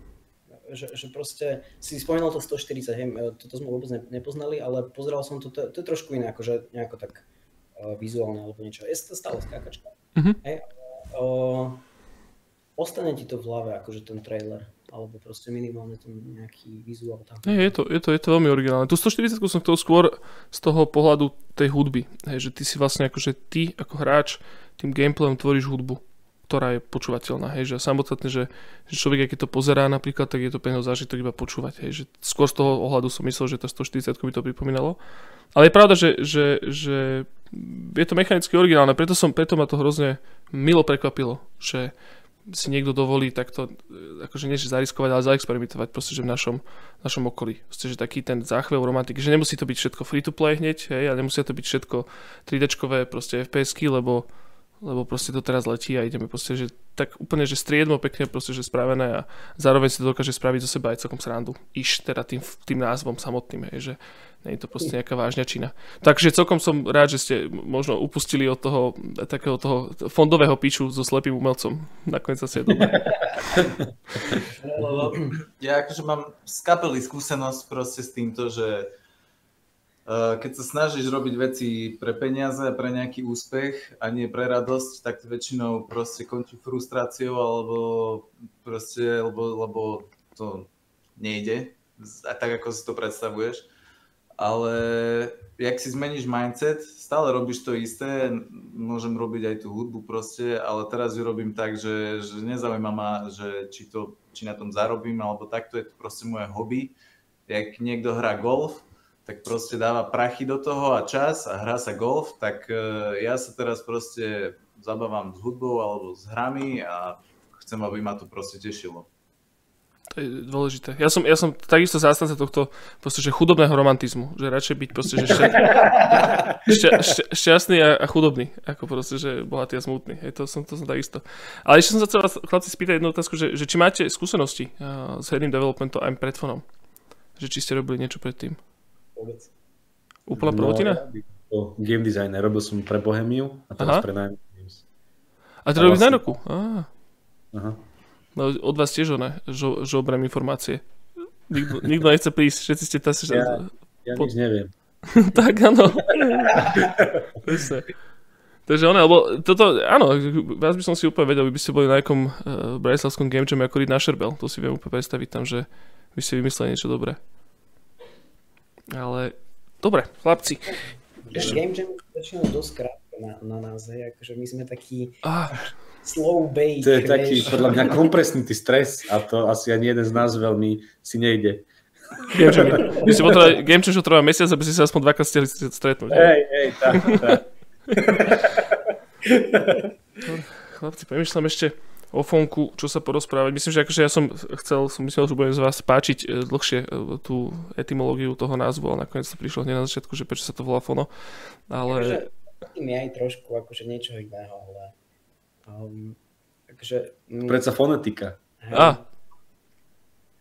Že, že proste, si spomínal to 140, hej, e, toto sme vôbec ne- nepoznali, ale pozeral som to, to, to je trošku iné, akože nejako tak uh, vizuálne alebo niečo. Je to stále skákačka. Mhm. Hej, uh, ostane ti to v hlave, akože ten trailer, alebo proste minimálne ten nejaký vizuál tam. Nie, je to, je, to, je to veľmi originálne. Tu 140 som chcel skôr z toho pohľadu tej hudby. Hej, že ty si vlastne akože ty ako hráč tým gameplayom tvoríš hudbu, ktorá je počúvateľná. Hej, že samostatne, že, že človek, keď to pozerá napríklad, tak je to neho zážitok iba počúvať. Hej, že skôr z toho ohľadu som myslel, že tá 140 by to pripomínalo. Ale je pravda, že, že, že je to mechanicky originálne, preto, som, preto ma to hrozne milo prekvapilo, že si niekto dovolí takto, e, akože nie zariskovať, ale zaexperimentovať proste, že v našom, našom okolí. Proste, že taký ten záchvev romantiky, že nemusí to byť všetko free to play hneď, hej, a nemusia to byť všetko 3D-čkové proste FPS-ky, lebo, lebo proste to teraz letí a ideme proste, že tak úplne, že striedmo pekne proste, že spravené a zároveň si to dokáže spraviť zo seba aj celkom srandu. Iš teda tým, tým názvom samotným, hej, že nie je to proste nejaká vážňačina. Takže celkom som rád, že ste možno upustili od toho takého toho fondového piču so slepým umelcom. Nakoniec asi je dobré. Ja akože mám z kapely skúsenosť proste s týmto, že keď sa snažíš robiť veci pre peniaze pre nejaký úspech a nie pre radosť, tak to väčšinou proste končí frustráciou alebo proste, lebo, lebo to nejde a tak ako si to predstavuješ. Ale jak si zmeníš mindset, stále robíš to isté, môžem robiť aj tú hudbu proste, ale teraz ju robím tak, že, že nezaujíma ma, že či, to, či na tom zarobím, alebo takto je to proste moje hobby. Jak niekto hrá golf, tak proste dáva prachy do toho a čas a hrá sa golf, tak uh, ja sa teraz proste zabávam s hudbou alebo s hrami a chcem, aby ma to proste tešilo. To je dôležité. Ja som, ja som takisto zástanca tohto proste, že chudobného romantizmu. Že radšej byť proste, že šťa, šťa, šťa, šťastný a, a chudobný. Ako proste, že bohatý a smutný. Hej, to som, to som takisto. Ale ešte som sa chcel vás, chlapci, spýtať jednu otázku, že, že či máte skúsenosti uh, s herným developmentom aj predfonom? Že či ste robili niečo predtým? Vôbec. Úplná prvotina? No, game designer, robil som pre Bohemiu a teraz Aha. pre Nine Games. A to robíš na vlastne- roku? Á. Aha. No, od vás tiež ne, žo, žobrem informácie. Nikto, nikto nechce prísť, všetci ste tam... Ja- Ja Po- nič neviem. tak áno. Presne. Takže ono, lebo toto, áno, vás by som si úplne vedel, by ste boli na nejakom uh, bratislavskom game jam ako na Sherbel, to si viem úplne predstaviť tam, že by ste vymysleli niečo dobré. Ale, dobre, chlapci. Ešte... Game Jam je väčšinou dosť krátke na, na nás, hej, akože my sme takí Ah, slow bake, To je taký, vieš. podľa mňa, kompresnutý stres a to asi ani jeden z nás veľmi si nejde. game jam. Vy ste potrebovali game jam, čo trvá mesiac, aby ste sa aspoň dvakrát stihli stretnúť. Hej, hej, tak, tak. Chlapci, premyšľam ešte o fonku, čo sa porozprávať. Myslím, že akože ja som chcel, som myslel, že budem z vás páčiť e, dlhšie e, tú etymológiu toho názvu, ale nakoniec to prišlo hneď na začiatku, že prečo sa to volá fono. Ale... Akože, aj trošku akože niečo iného, ale um, akože, mm, Predsa fonetika. hej. Á.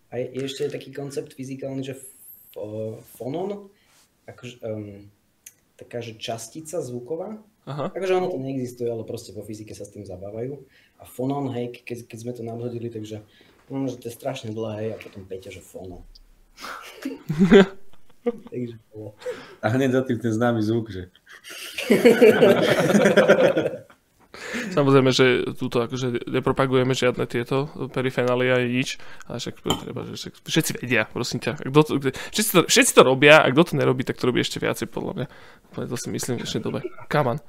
A je, je ešte taký koncept fyzikálny, že f- fonon, akože, um, taká, že častica zvuková, Aha. Takže ono to neexistuje, ale proste vo fyzike sa s tým zabávajú. A fonon, hej, keď, keď sme to nadhodili, takže no, že to je strašne dlhé, hej, a potom Peťa, že fono. takže bolo. A hneď za tým ten známy zvuk, že... Samozrejme, že túto akože nepropagujeme žiadne tieto perifenály a nič, ale však treba, že však, všetci vedia, prosím ťa. Kto to, všetci, to, všetci to robia a kto to nerobí, tak to robí ešte viacej podľa mňa. To si myslím v dnešnej dobe. Come on.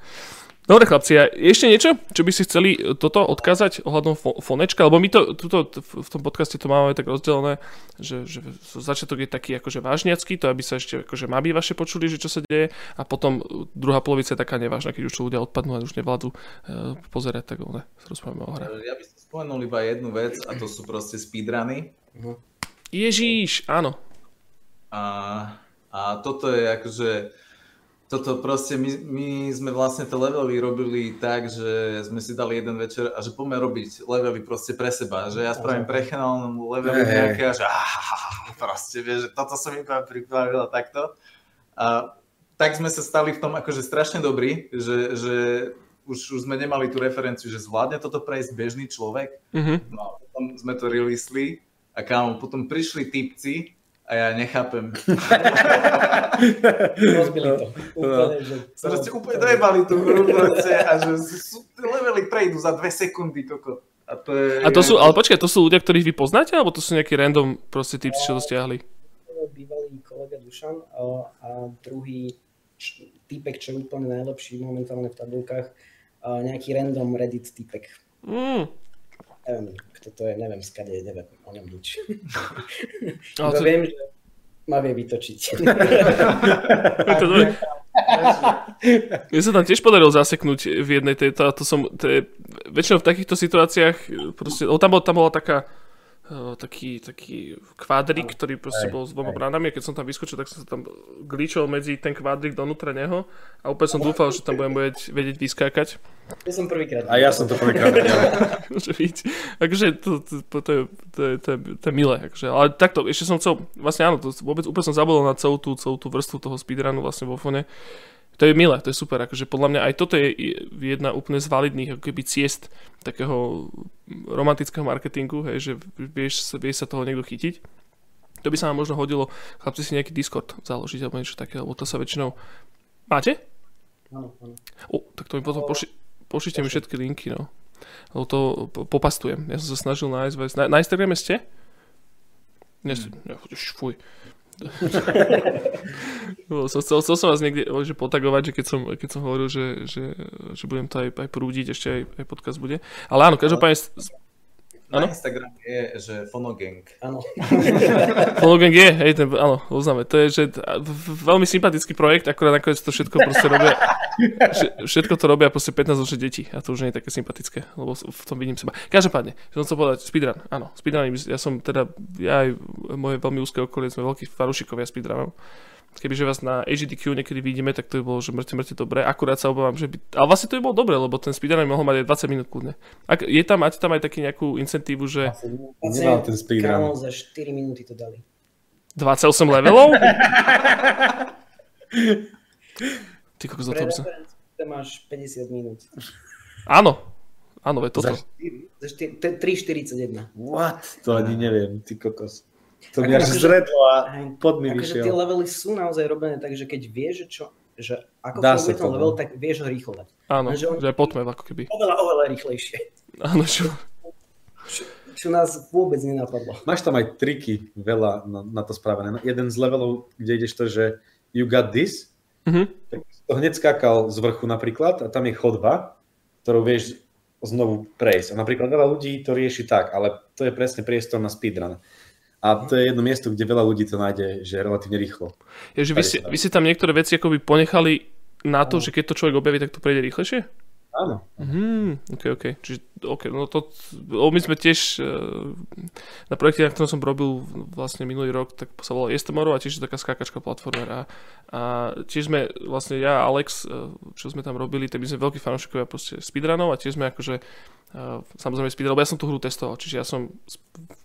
Dobre chlapci, a ešte niečo, čo by si chceli toto odkázať ohľadom fonečka? Lebo my to tuto, v tom podcaste to máme tak rozdelené, že, že začiatok je taký akože vážniacký, to aby sa ešte akože mabí vaše počuli, že čo sa deje a potom druhá polovica je taká nevážna, keď už to ľudia odpadnú a už nevládzu uh, pozerať, tak one rozprávame o hre. Ja by som spomenul iba jednu vec a to sú proste speedruny. Uh-huh. Ježíš, áno. A, a toto je akože toto proste, my, my sme vlastne tie levely robili tak, že sme si dali jeden večer a že poďme robiť levely proste pre seba, že ja spravím prechenálne levely nejaké a že ah, proste, vieš, že toto som iba pripravila takto. A tak sme sa stali v tom akože strašne dobrí, že, že už, už sme nemali tú referenciu, že zvládne toto prejsť bežný človek. Mm-hmm. No a potom sme to releasli a kámo, potom prišli typci a ja nechápem. Rozbili to. Úplne, že... Proste úplne dojebali tú hru a že sú, levely prejdú za dve sekundy koko. A to, je, a to sú, ale počkaj, to sú ľudia, ktorých vy poznáte, alebo to sú nejaký random proste typci, čo to stiahli? Bývalý kolega Dušan a, druhý typek, čo je úplne najlepší momentálne v tabulkách, nejaký random Reddit typek. Mm. Neviem, kto to je, neviem, skade, neviem o ňom nič. Ale to... viem, že ma vie vytočiť. Mne sa tam tiež podarilo zaseknúť v jednej tejto, a to som, to je, väčšinou v takýchto situáciách, proste, tam, bol, tam bola taká, taký, taký kvádrik, ktorý proste bol s dvoma bránami a keď som tam vyskočil, tak som sa tam glíčol medzi ten kvádrik donútra neho a úplne som dúfal, že tam budem vedieť, vedieť vyskákať. To som prvýkrát. A ja som to prvýkrát videl. Môže byť. Takže to, to, to, to, je, to, je, to, je, to je milé. Akože. Ale takto, ešte som chcel, vlastne áno, to vôbec úplne som zabudol na celú tú, celú tú vrstvu toho speedrunu vlastne vo fone to je milé, to je super, akože podľa mňa aj toto je jedna úplne z validných ako keby ciest takého romantického marketingu, hej, že vieš, vieš sa toho niekto chytiť. To by sa nám možno hodilo, chlapci si nejaký Discord založiť alebo niečo také, lebo to sa väčšinou... Máte? Áno, áno. O, tak to mi potom pošli, pošlite mi všetky linky, no. Lebo to popastujem. Ja som sa snažil nájsť... Na, na Instagrame ste? Nie, hmm. fuj som, chcel, chcel som vás niekde že potagovať, že keď som, keď som hovoril, že, že, že budem to aj, aj prúdiť, ešte aj, aj podcast bude. Ale áno, každopádne... Na Instagram je, že Fonogang. Áno. Fonogang je, hej, ten, áno, uznáme. To je, že veľmi sympatický projekt, akurát nakoniec to všetko proste robia, všetko to robia proste 15 ročné deti a to už nie je také sympatické, lebo v tom vidím seba. Každopádne, som chcel povedať, speedrun, áno, speedrun, ja som teda, ja aj moje veľmi úzke okolie sme veľkí fanúšikovia speedrunov kebyže vás na AGDQ niekedy vidíme, tak to by bolo, že mŕte, mŕte dobre. Akurát sa obávam, že by... Ale vlastne to by bolo dobre, lebo ten speedrun mohol mať aj 20 minút kľudne. Ak, je tam, máte tam aj taký nejakú incentívu, že... Nemal ten speedrun. za 4 minúty to dali. 28 levelov? Ty kokos, za to by som... máš 50 minút. Áno, áno, je toto. Za 3,41. What? To ani neviem, ty kokos. To mi až akože- zredlo a pod mi akože tie levely sú naozaj robené tak, že keď vieš, čo, že ako Dá funguje ten to, level, no. tak vieš ho rýchlo dať. Áno, že, on, že ako keby. Oveľa, oveľa rýchlejšie. Áno, čo? čo? Čo nás vôbec nenapadlo. Máš tam aj triky veľa na, na to spravené. Jeden z levelov, kde ideš to, že you got this, mm-hmm. tak to hneď skákal z vrchu napríklad a tam je chodba, ktorú vieš znovu prejsť. A napríklad veľa ľudí to rieši tak, ale to je presne priestor na speedrun. A to je jedno miesto, kde veľa ľudí to nájde, že relatívne rýchlo. Je, že vy, si, vy si tam niektoré veci akoby ponechali na to, no. že keď to človek objaví, tak to prejde rýchlejšie? Áno. Hmm, ok, ok. Čiže, ok, no to, my sme tiež uh, na projekte, na ktorom som robil vlastne minulý rok, tak sa volal Estomoro a tiež je taká skákačka platformer a, tiež sme vlastne ja a Alex, uh, čo sme tam robili, tak my sme veľkí fanúšikovia proste speedrunov a tiež sme akože uh, samozrejme speedrun, lebo ja som tú hru testoval, čiže ja som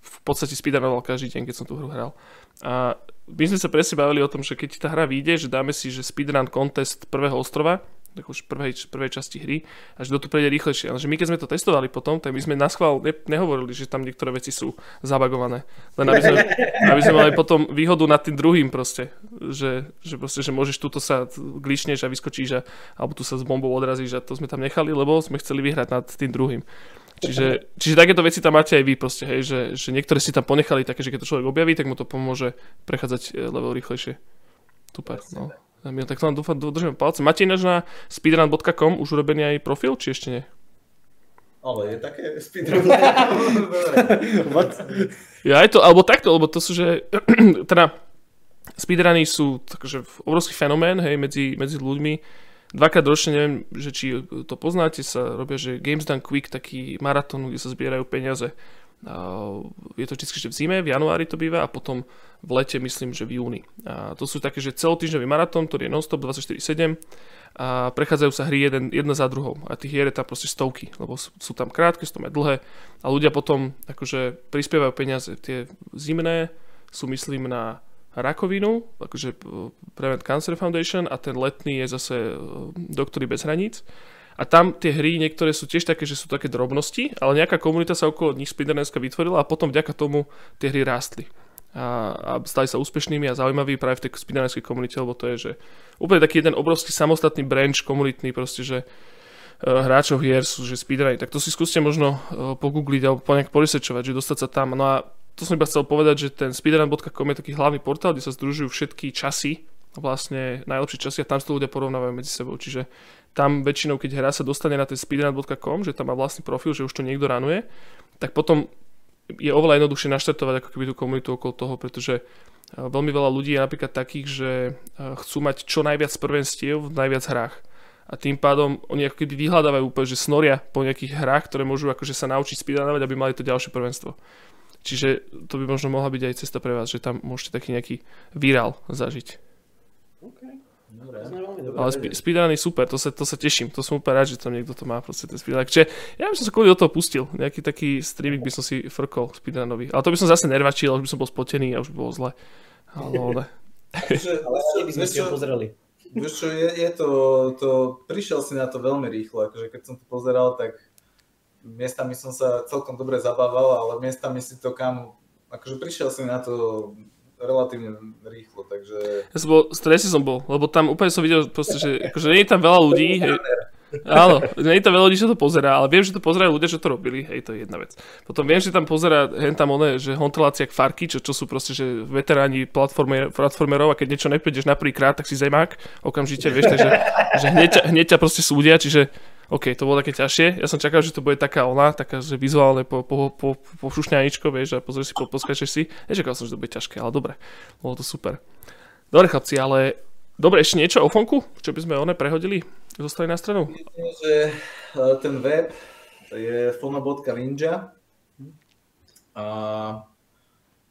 v podstate speedrunoval každý deň, keď som tú hru hral. A my sme sa presne bavili o tom, že keď tá hra vyjde, že dáme si, že speedrun contest prvého ostrova, už prvej, prvej časti hry a že do tu prejde rýchlejšie. Ale že my keď sme to testovali potom, tak my sme na schvál ne, nehovorili, že tam niektoré veci sú zabagované. Len aby sme, aby sme mali potom výhodu nad tým druhým proste. Že, že, proste, že môžeš túto sa glíšneš a vyskočíš a, alebo tu sa s bombou odrazíš a to sme tam nechali, lebo sme chceli vyhrať nad tým druhým. Čiže, čiže takéto veci tam máte aj vy proste, hej, že, že niektoré si tam ponechali také, že keď to človek objaví, tak mu to pomôže prechádzať e, level rýchlejšie. Super, no. Ja, tak to nám dúfam, držíme palce. Máte ináč na speedrun.com už urobený aj profil, či ešte nie? Ale je také speedrun. ja aj to, alebo takto, lebo to sú, že teda speedruny sú takže obrovský fenomén, hej, medzi, medzi ľuďmi dvakrát ročne, neviem, že či to poznáte, sa robia, že Games Done Quick, taký maratón, kde sa zbierajú peniaze. Je to vždy, v zime, v januári to býva a potom v lete myslím, že v júni. A to sú také, že celotýždňový maratón, ktorý je non-stop 24-7 a prechádzajú sa hry jeden, jedna za druhou a tých hier je tam proste stovky, lebo sú, sú tam krátke, sú tam aj dlhé a ľudia potom akože prispievajú peniaze. Tie zimné sú myslím na rakovinu, akože e, Prevent Cancer Foundation a ten letný je zase e, Doktory bez hraníc. A tam tie hry niektoré sú tiež také, že sú také drobnosti, ale nejaká komunita sa okolo nich speedrunnerská vytvorila a potom vďaka tomu tie hry rástli. A, a stali sa úspešnými a zaujímaví práve v tej speedrunnerskej komunite, lebo to je, že úplne taký jeden obrovský samostatný branch komunitný, proste, že uh, hráčov hier sú, že speedrunny. Tak to si skúste možno uh, pogoogliť alebo po nejak porisečovať, že dostať sa tam. No a to som iba chcel povedať, že ten speedrun.com je taký hlavný portál, kde sa združujú všetky časy, vlastne najlepšie časy a tam sa ľudia porovnávajú medzi sebou. Čiže tam väčšinou, keď hra sa dostane na ten speedrun.com, že tam má vlastný profil, že už to niekto ranuje, tak potom je oveľa jednoduchšie naštartovať ako keby tú komunitu okolo toho, pretože veľmi veľa ľudí je napríklad takých, že chcú mať čo najviac prvenstiev v najviac hrách. A tým pádom oni ako keby vyhľadávajú úplne, že snoria po nejakých hrách, ktoré môžu akože sa naučiť speedrunovať, aby mali to ďalšie prvenstvo. Čiže to by možno mohla byť aj cesta pre vás, že tam môžete taký nejaký virál zažiť. Okay. Dobre. Ale sp- speedrun je super, to sa, to sa teším, to som úplne rád, že tam niekto to má proste ten speedrun. Čiže ja by som sa kvôli do toho pustil, nejaký taký streaming by som si frkol speedrunový. Ale to by som zase nervačil, už by som bol spotený a už by bolo zle. Ale, ale... ale by sme si ho pozreli. Vieš čo, je, je to, to, prišiel si na to veľmi rýchlo, akože keď som to pozeral, tak miestami som sa celkom dobre zabával, ale miestami si to kam, akože prišiel si na to relatívne rýchlo, takže... Ja som bol, stresy som bol, lebo tam úplne som videl proste, že akože nie je tam veľa ľudí, hej, Áno, nie je tam veľa ľudí, čo to pozerá, ale viem, že to pozerajú ľudia, čo to robili, hej, to je jedna vec. Potom viem, že tam pozerá hen tam one, že hontelácia farky, čo, čo sú proste, že veteráni platformer, platformerov a keď niečo neprídeš na prvýkrát, tak si zajmák, okamžite, vieš, takže že hneď, hneď ťa proste súdia, čiže OK, to bolo také ťažšie. Ja som čakal, že to bude taká ona, taká, že vizuálne po, po, po, po šušňaničko, vieš, a pozrieš si, po, poskačeš si. Nečakal som, že to bude ťažké, ale dobre. Bolo to super. Dobre, chlapci, ale dobre, ešte niečo o fonku? Čo by sme one prehodili? Zostali na stranu? Že e, ten web je fono.ninja a,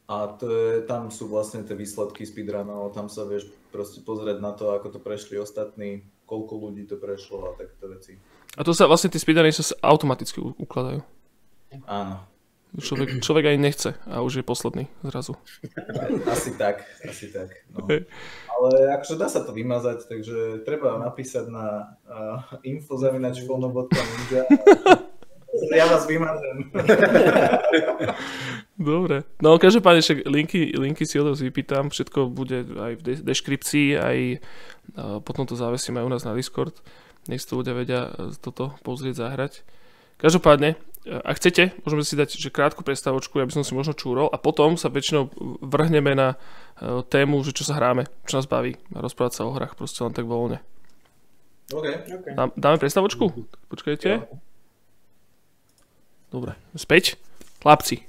a to je, tam sú vlastne tie výsledky speedrunov, tam sa vieš proste pozrieť na to, ako to prešli ostatní, koľko ľudí to prešlo a takéto veci. A to sa vlastne tie speedruny sa automaticky ukladajú. Áno. Človek, človek aj nechce a už je posledný zrazu. Asi tak, asi tak. No. Ale akože dá sa to vymazať, takže treba napísať na uh, info.ninja ja vás vymažem. Dobre. No každopádne však linky, linky si od vypýtam, všetko bude aj v de- aj uh, potom to závesím aj u nás na Discord nech si to ľudia vedia e, toto pozrieť, zahrať. Každopádne, e, ak chcete, môžeme si dať že krátku prestávočku, aby som si možno čúrol a potom sa väčšinou vrhneme na e, tému, že čo sa hráme, čo nás baví a rozprávať sa o hrách proste len tak voľne. Okay. Okay. Dá, dáme prestávočku? Počkajte. Dobre, späť. Chlapci,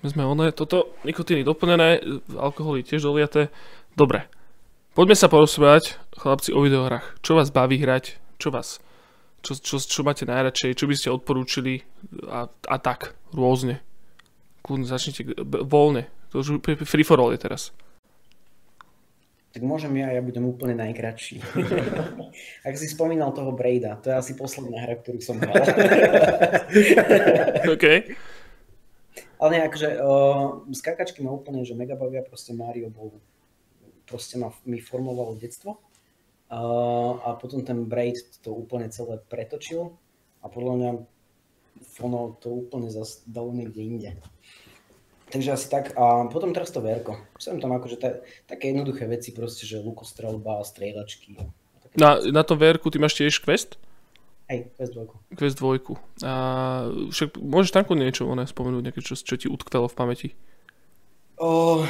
my sme oné, toto nikotíny doplnené, alkoholy tiež doliate. Dobre, poďme sa porozprávať, chlapci, o videohrách. Čo vás baví hrať? Čo vás, čo, čo, čo máte najradšej, čo by ste odporúčili a, a tak, rôzne. Kľudne začnite voľne, to už free for all je teraz. Tak môžem ja, ja budem úplne najkratší. Ak si spomínal toho Braida, to je asi posledná hra, ktorú som hral. OK. Ale nie, akože uh, skakačky ma úplne, že mega bavia, proste Mario bol, proste ma, mi formovalo detstvo. Uh, a potom ten Braid to úplne celé pretočil a podľa mňa ono to úplne zase dalo niekde inde. Takže asi tak. A potom teraz to verko. Som tam akože ta, také jednoduché veci proste, že lukostrelba, strieľačky. Na, na tom verku ty máš tiež quest? Hej, quest 2. Quest 2. A však môžeš tam niečo one, spomenúť, nejaké, čo, čo ti utkvelo v pamäti? Oh,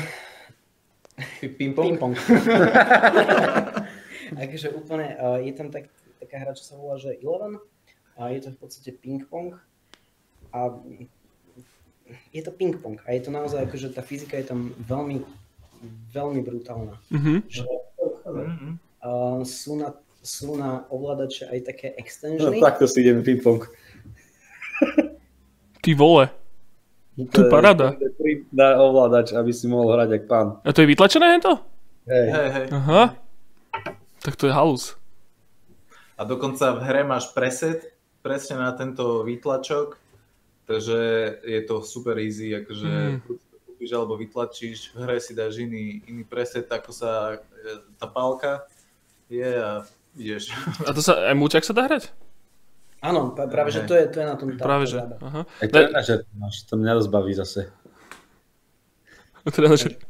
Ping-pong? Ping-pong. Takže úplne, uh, je tam tak, taká hra, čo sa volá, že Eleven. A je to v podstate ping-pong. A je to ping-pong. A je to naozaj, akože tá fyzika je tam veľmi, veľmi brutálna. Mhm. Že, uh, sú, na, sú na ovládače aj také No, extensiony. takto si ideme ping-pong. Ty vole. To je paráda. Dá ovládač, aby si mohol hrať jak pán. A to je vytlačené to? Hej. Hej, hej. Aha. Tak to je halus. A dokonca v hre máš preset presne na tento výtlačok, takže je to super easy, akože Mm. to kúpiš alebo vytlačíš, v hre si dáš iný, iný preset, ako sa e, tá pálka je a ideš. A to sa, aj muťak sa dá hrať? Áno, práve, že to je, to je na tom tá, Práve, že. Aha. Aj trenažer máš, to mňa rozbaví zase. trenažer. Takú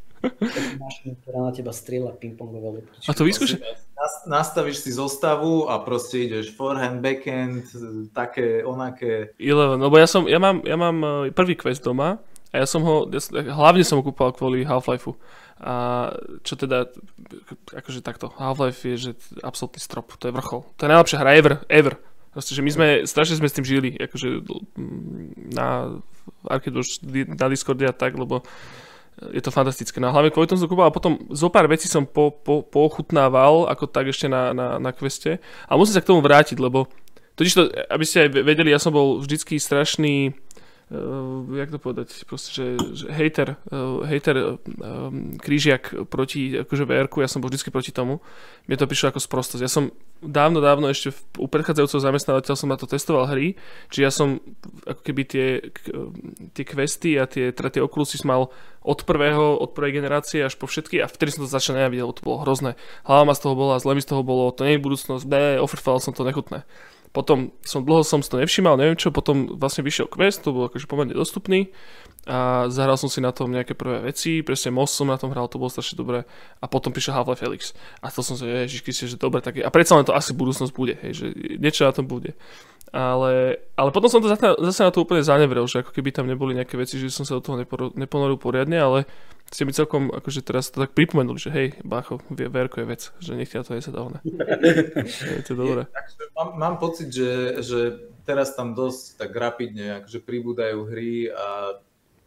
mašinu, ktorá na teba strieľa ping-pongové leptičky. A to vyskúšaj. Nas- Nastavíš si zostavu a proste ideš forehand, backhand, také, onaké. Eleven, lebo ja som, ja mám, ja mám eh, prvý quest doma a ja som ho, ja, hlavne som ho kúpal kvôli Half-Lifeu. A čo teda, akože takto, Half-Life je, že absolútny strop, to je vrchol. To je najlepšia hra ever, ever. Proste, že my sme, strašne sme s tým žili, akože mm, na Arcade na Discorde a tak, lebo je to fantastické. No a hlavne kvôli tomu som kúpal a potom zo pár vecí som po, po, pochutnával, ako tak ešte na, na, na queste. A musím sa k tomu vrátiť, lebo totiž to, aby ste aj vedeli, ja som bol vždycky strašný uh, jak to povedať, proste, že, že hater, uh, hater um, krížiak proti akože vr ja som bol vždycky proti tomu. Mne to prišlo ako sprostosť. Ja som dávno, dávno ešte v, u predchádzajúceho zamestnávateľa som na to testoval hry, čiže ja som ako keby tie, tie questy a tie, teda tie okulusy mal od prvého, od prvej generácie až po všetky a vtedy som to začal nenávidieť, lebo to bolo hrozné. Hlava ma z toho bola, zle mi z toho bolo, to nie je budúcnosť, B, ofrfal som to nechutné. Potom som dlho som si to nevšimal, neviem čo, potom vlastne vyšiel quest, to bol akože pomerne dostupný a zahral som si na tom nejaké prvé veci, presne Most som na tom hral, to bolo strašne dobré a potom prišiel Half-Life Felix a to som si, ježiš, Kristie, že dobre, tak je. a predsa len to asi budúcnosť bude, hej, že niečo na tom bude. Ale, ale potom som to zase, zase na to úplne zanevrel, že ako keby tam neboli nejaké veci, že som sa do toho neporo, neponoril poriadne, ale ste mi celkom akože teraz to tak pripomenuli, že hej, Bacho, verko je vec, že nech to nesadá one. je to dobré. Mám, mám pocit, že, že teraz tam dosť tak rapidne akože pribúdajú hry a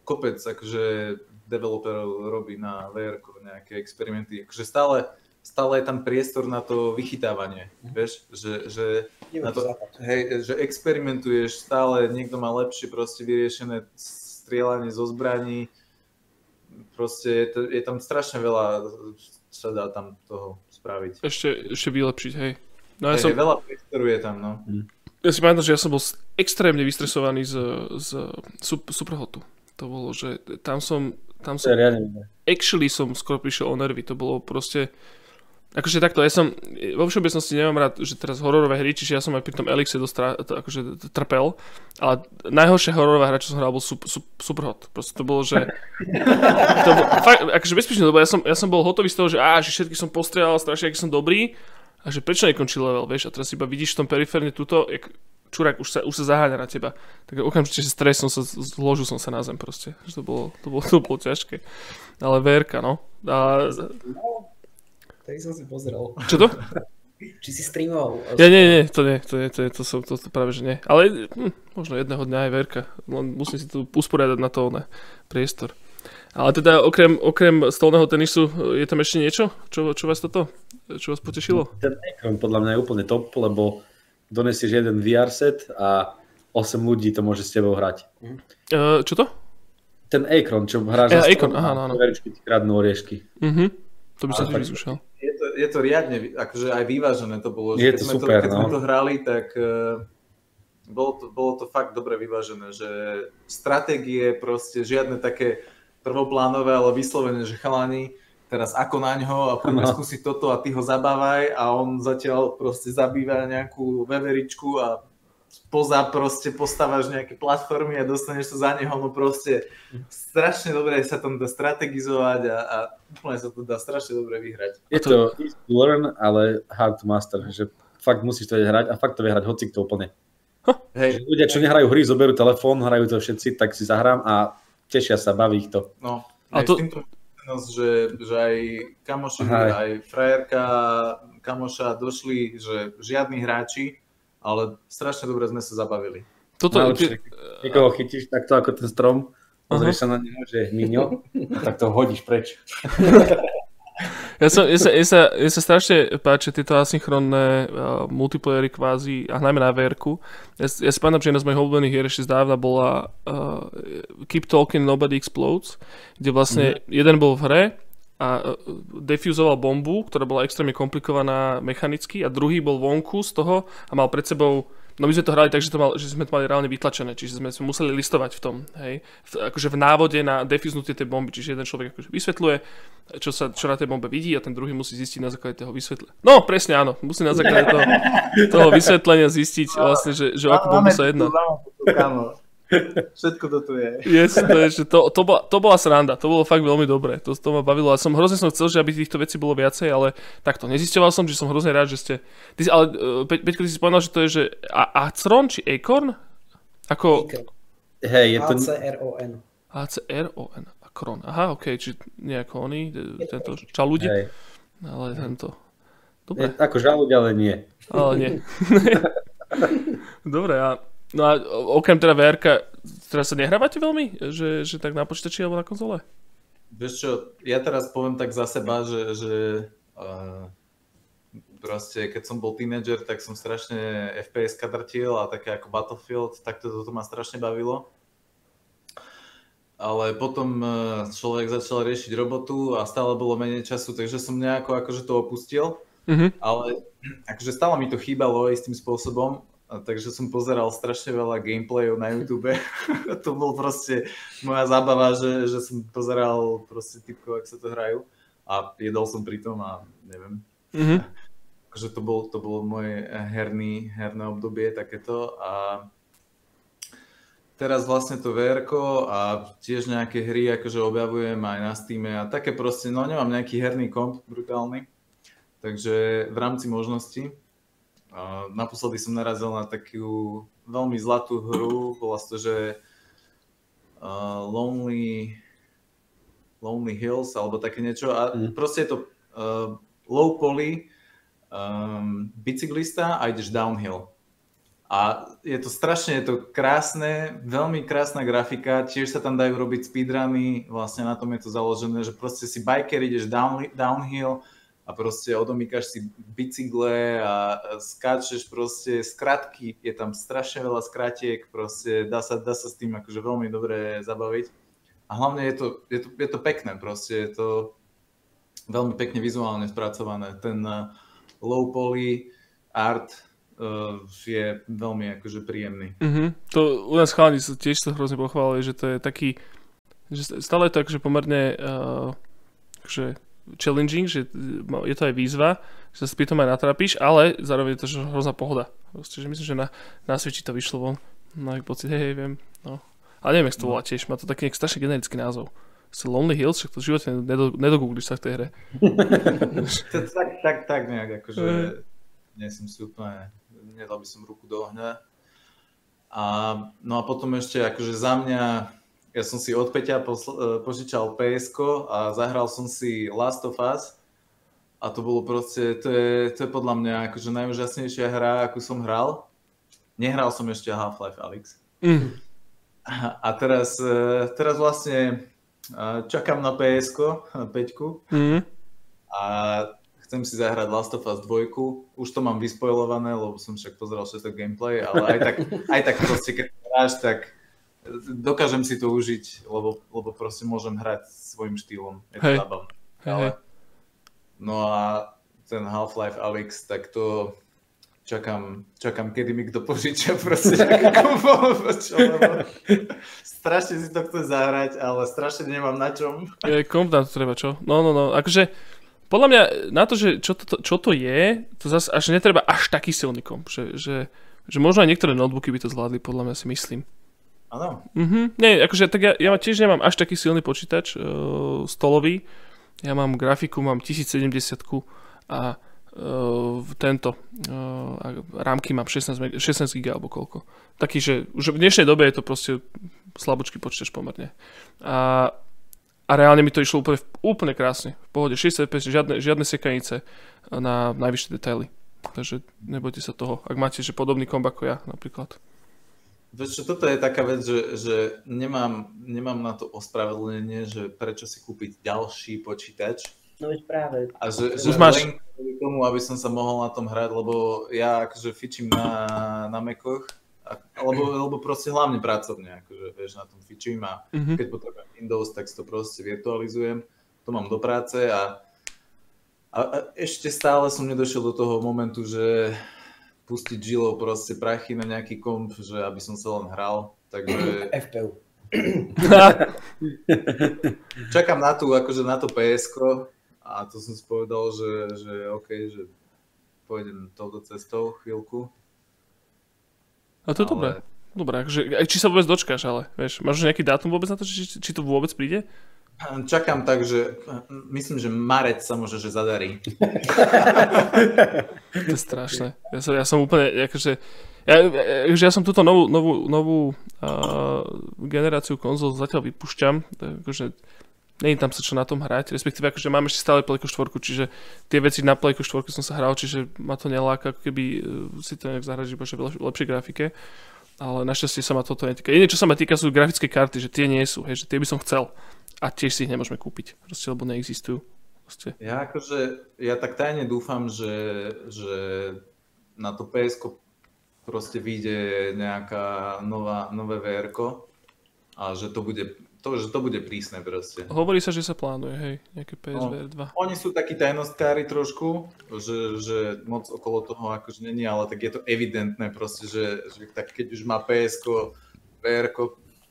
kopec akože developerov robí na VR nejaké experimenty. Akože stále, stále je tam priestor na to vychytávanie, vieš, že, že, na to, hej, že experimentuješ stále, niekto má lepšie proste vyriešené strieľanie zo zbraní, proste je, to, je tam strašne veľa sa dá tam toho spraviť. Ešte, ešte vylepšiť, hej. No ja Hej, som, Veľa priestoru je tam, no. ja si pamätám, že ja som bol extrémne vystresovaný z, z sup, Superhotu. To bolo, že tam som, tam som actually som skoro prišiel o nervy, to bolo proste Akože takto, ja som, vo všeobecnosti nemám rád, že teraz hororové hry, čiže ja som aj pri tom Elixe dosť akože trpel, ale najhoršia hororová hra, čo som hral, bol sup, sup, Superhot. Proste to bolo, že... to bol, fakt, akože bezpečne, lebo ja som, ja som bol hotový z toho, že á, že všetky som postrelal, strašne, aký som dobrý, a že prečo nekončí level, vieš, a teraz iba vidíš v tom periférne túto, jak čurák už sa, už sa zaháňa na teba. Tak okamžite sa stres som sa, zložil som sa na zem proste. Že to bolo, to bolo, to bolo ťažké. Ale verka, no. A, Tak som si pozrel. čo to? Či si streamoval? Ja nie, nie, to nie, to nie, to, nie, to, som, to, to práve že nie. Ale hm, možno jedného dňa aj Verka. Len musím si tu usporiadať na to ne, priestor. Ale teda okrem, okrem stolného tenisu je tam ešte niečo? Čo, čo vás toto? Čo vás potešilo? Podľa mňa je úplne top, lebo donesieš jeden VR set a 8 ľudí to môže s tebou hrať. Uh, čo to? Ten Akron, čo hráš Ja, za Akron, aha, áno, áno. veričky ti kradnú oriešky. Mhm. To by som tiež vyskúšal. Je to, je to riadne, akože aj vyvážené to bolo. Je že keď to sme super, to, keď sme no. to hrali, tak uh, bolo, to, bolo to fakt dobre vyvážené, že stratégie proste žiadne také prvoplánové, ale vyslovene, že chalani, teraz ako na ňo a poďme no. skúsiť toto a ty ho zabávaj a on zatiaľ proste zabýva nejakú veveričku a poza proste postávaš nejaké platformy a dostaneš sa za neho, no proste strašne dobre sa tam dá strategizovať a, a úplne sa to dá strašne dobre vyhrať. Je to easy to learn, ale hard to master, že fakt musíš to hrať a fakt to vie hrať hoci kto úplne. Hej. Ľudia, čo nehrajú hry, zoberú telefón, hrajú to všetci, tak si zahrám a tešia sa, baví ich to. No, a to... s týmto že, že aj kamoši, aj. aj frajerka kamoša došli, že žiadni hráči, ale strašne dobre sme sa zabavili. Toto, no, ty... Niekoho chytíš takto ako ten strom, pozrieš sa na neho, že je miňo, tak to hodíš preč. Ja, som, ja, sa, ja, sa, ja sa strašne páči tieto asynchronné uh, multiplayery kvázi, a najmä na vr ja, ja si pamätám, že jedna z mojich obľúbených hier ešte zdávna bola uh, Keep Talking Nobody Explodes, kde vlastne mm-hmm. jeden bol v hre a uh, defuzoval bombu, ktorá bola extrémne komplikovaná mechanicky a druhý bol vonku z toho a mal pred sebou No my sme to hrali tak, že, to mal, že sme to mali reálne vytlačené, čiže sme, sme museli listovať v tom, hej. V, akože v návode na defuznutie tej bomby, čiže jeden človek akože vysvetľuje, čo, sa, čo na tej bombe vidí a ten druhý musí zistiť na základe toho vysvetlenia. No, presne áno, musí na základe toho, toho vysvetlenia zistiť vlastne, že, že o akú bombu sa jedná. Všetko to tu je. Yes, to, je, že to, to, bola, to bola sranda, to bolo fakt veľmi dobré, to, to ma bavilo a som hrozne som chcel, že aby týchto vecí bolo viacej, ale takto, nezisťoval som, že som hrozne rád, že ste... Ty, ale uh, Pe, Peťko, ty si spomenul, že to je, že a, Acron či Acorn? Ako... Hej, je to... A-C-R-O-N. A-C-R-O-N. Akron. Aha, ok, či nejako oni, tento čalúdi, ale tento... Dobre. Je, ako žalúď, ale nie. Ale nie. Dobre, a No a okrem teda vr teraz sa nehrávate veľmi? Že, že tak na počítači alebo na konzole? Vieš čo, ja teraz poviem tak za seba, že, že uh, proste keď som bol tínedžer, tak som strašne FPS drtil a také ako Battlefield, tak to, toto ma strašne bavilo. Ale potom človek začal riešiť robotu a stále bolo menej času, takže som nejako akože to opustil. Mm-hmm. Ale akože stále mi to chýbalo istým spôsobom a takže som pozeral strašne veľa gameplayov na YouTube. to bol proste moja zábava, že, že som pozeral proste typkov, ak sa to hrajú. A jedol som pri tom a neviem. Mm-hmm. akože to, bol, to bolo moje herný, herné obdobie takéto. A teraz vlastne to vr a tiež nejaké hry akože objavujem aj na Steam a také proste, no nemám nejaký herný komp brutálny. Takže v rámci možností naposledy som narazil na takú veľmi zlatú hru, bola to, že uh, Lonely, Lonely Hills alebo také niečo a mm. proste je to uh, low poly um, bicyklista a ideš downhill. A je to strašne, je to krásne, veľmi krásna grafika, tiež sa tam dajú robiť speedruny, vlastne na tom je to založené, že proste si biker, ideš down, downhill, a proste odomýkaš si bicykle a skáčeš proste skratky, je tam strašne veľa skratiek, proste dá sa, dá sa s tým akože veľmi dobre zabaviť. A hlavne je to, je to, je to pekné, proste je to veľmi pekne vizuálne spracované. Ten uh, low poly art uh, je veľmi akože príjemný. Mm-hmm. To u nás chalani tiež sa hrozne pochválili, že to je taký, že stále je to akože pomerne uh, akože challenging, že je to aj výzva, že sa tom aj natrapíš, ale zároveň je to že hrozná pohoda. Proste, že myslím, že na, na Switchi to vyšlo von. No pocit, hej, hej, viem. No. Ale neviem, jak to volá tiež, má to taký strašne generický názov. Lonely Hills, však to v živote nedogoogliš sa v tej hre. tak, tak, tak nejak, akože nie som si úplne, nedal by som ruku do ohňa. A, no a potom ešte akože za mňa ja som si od Peťa posl- e, požičal ps a zahral som si Last of Us a to bolo proste, to je, to je podľa mňa akože najúžasnejšia hra, akú som hral. Nehral som ešte Half-Life Alex. Mm. A teraz, e, teraz vlastne e, čakám na ps 5 mm. a chcem si zahrať Last of Us 2. Už to mám vyspojlované, lebo som však pozeral všetko gameplay, ale aj tak, aj tak proste, keď hráš, tak dokážem si to užiť, lebo, lebo proste môžem hrať svojim štýlom. Je to zábavné. Ale... No a ten Half-Life Alyx, tak to, čakám, čakám, kedy mi kto požičia proste čo, lebo strašne si to chce zahrať, ale strašne nemám na čom. Je, komp na to treba, čo? No, no, no, akože podľa mňa na to, že čo to, čo to je, to zase až netreba až taký silný komp, že, že, že možno aj niektoré notebooky by to zvládli, podľa mňa si myslím. Áno. Mhm, nie, akože tak ja, ja tiež nemám až taký silný počítač uh, stolový. Ja mám grafiku, mám 1070 a uh, tento uh, rámky mám 16, 16 GB alebo koľko. Taký, že už v dnešnej dobe je to proste slabúčky počítač pomerne. A, a reálne mi to išlo úplne, úplne krásne. V pohode 60 fps, žiadne, žiadne sekanice na najvyššie detaily. Takže nebojte sa toho, ak máte že podobný komb ako ja napríklad. Vieš čo, toto je taká vec, že, že nemám, nemám na to ospravedlnenie, že prečo si kúpiť ďalší počítač. No veď práve. A že, že máš... len kvôli tomu, aby som sa mohol na tom hrať, lebo ja akože fičím na, na Macoch, alebo, alebo proste hlavne pracovne, akože vieš, na tom fičím a mm-hmm. keď potrebujem Windows, tak si to proste virtualizujem, to mám do práce a, a, a ešte stále som nedošiel do toho momentu, že pustiť žilou proste prachy na nejaký komp, že aby som sa len hral. Takže... FPU. Čakám na tú, akože na to ps a to som si povedal, že, že OK, že pôjdem touto cestou chvíľku. A to je ale... dobré. Dobré, akože, či sa vôbec dočkáš, ale vieš, máš nejaký dátum vôbec na to, či, či to vôbec príde? Čakám tak, že myslím, že marec sa môže, že zadarí. to je strašné. Ja som, ja som úplne, akože, ja, ja, ja som túto novú, novú, novú uh, generáciu konzol zatiaľ vypúšťam, akože není tam sa čo na tom hrať, respektíve akože mám ešte stále Playko 4, čiže tie veci na Playko 4 som sa hral, čiže ma to neláka, ako keby uh, si to nejak zahrať iba v lepšej grafike ale našťastie sa ma toto netýka. Jediné, čo sa ma týka, sú grafické karty, že tie nie sú, hej, že tie by som chcel a tiež si ich nemôžeme kúpiť, proste, lebo neexistujú. Proste. Ja akože, ja tak tajne dúfam, že, že na to ps proste vyjde nejaká nová, nové vr a že to bude to, že to bude prísne proste. Hovorí sa, že sa plánuje, hej, nejaké PSVR 2. No, oni sú takí tajnostkári trošku, že, že moc okolo toho akože není, ale tak je to evidentné proste, že, že tak keď už má ps VR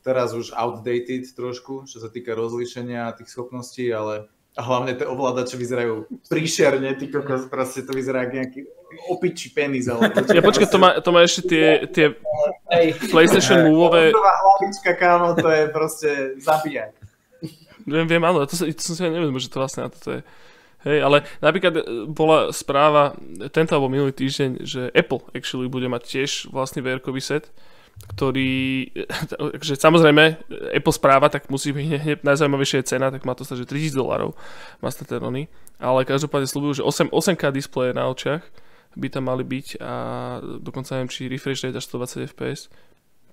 teraz už outdated trošku, čo sa týka rozlíšenia a tých schopností, ale a hlavne tie ovládače vyzerajú príšerne, ty kokos, proste to vyzerá ako nejaký opičí penis. Ale ja počkaj, to má, to má ešte tie, tie PlayStation Moveové... hlavička, kámo, to je proste zabíjať. Viem, viem, áno, to, to som si nevedel, že to vlastne na to je. Hej, ale napríklad bola správa tento alebo minulý týždeň, že Apple actually bude mať tiež vlastný vr set, ktorý, že samozrejme Apple správa, tak musí byť hneď najzaujímavejšia je cena, tak má to stať, že 3000 dolarov má stať ten oný. Ale každopádne slúbujú, že 8, 8K displeje na očiach by tam mali byť a dokonca neviem, či refresh rate až 120 fps,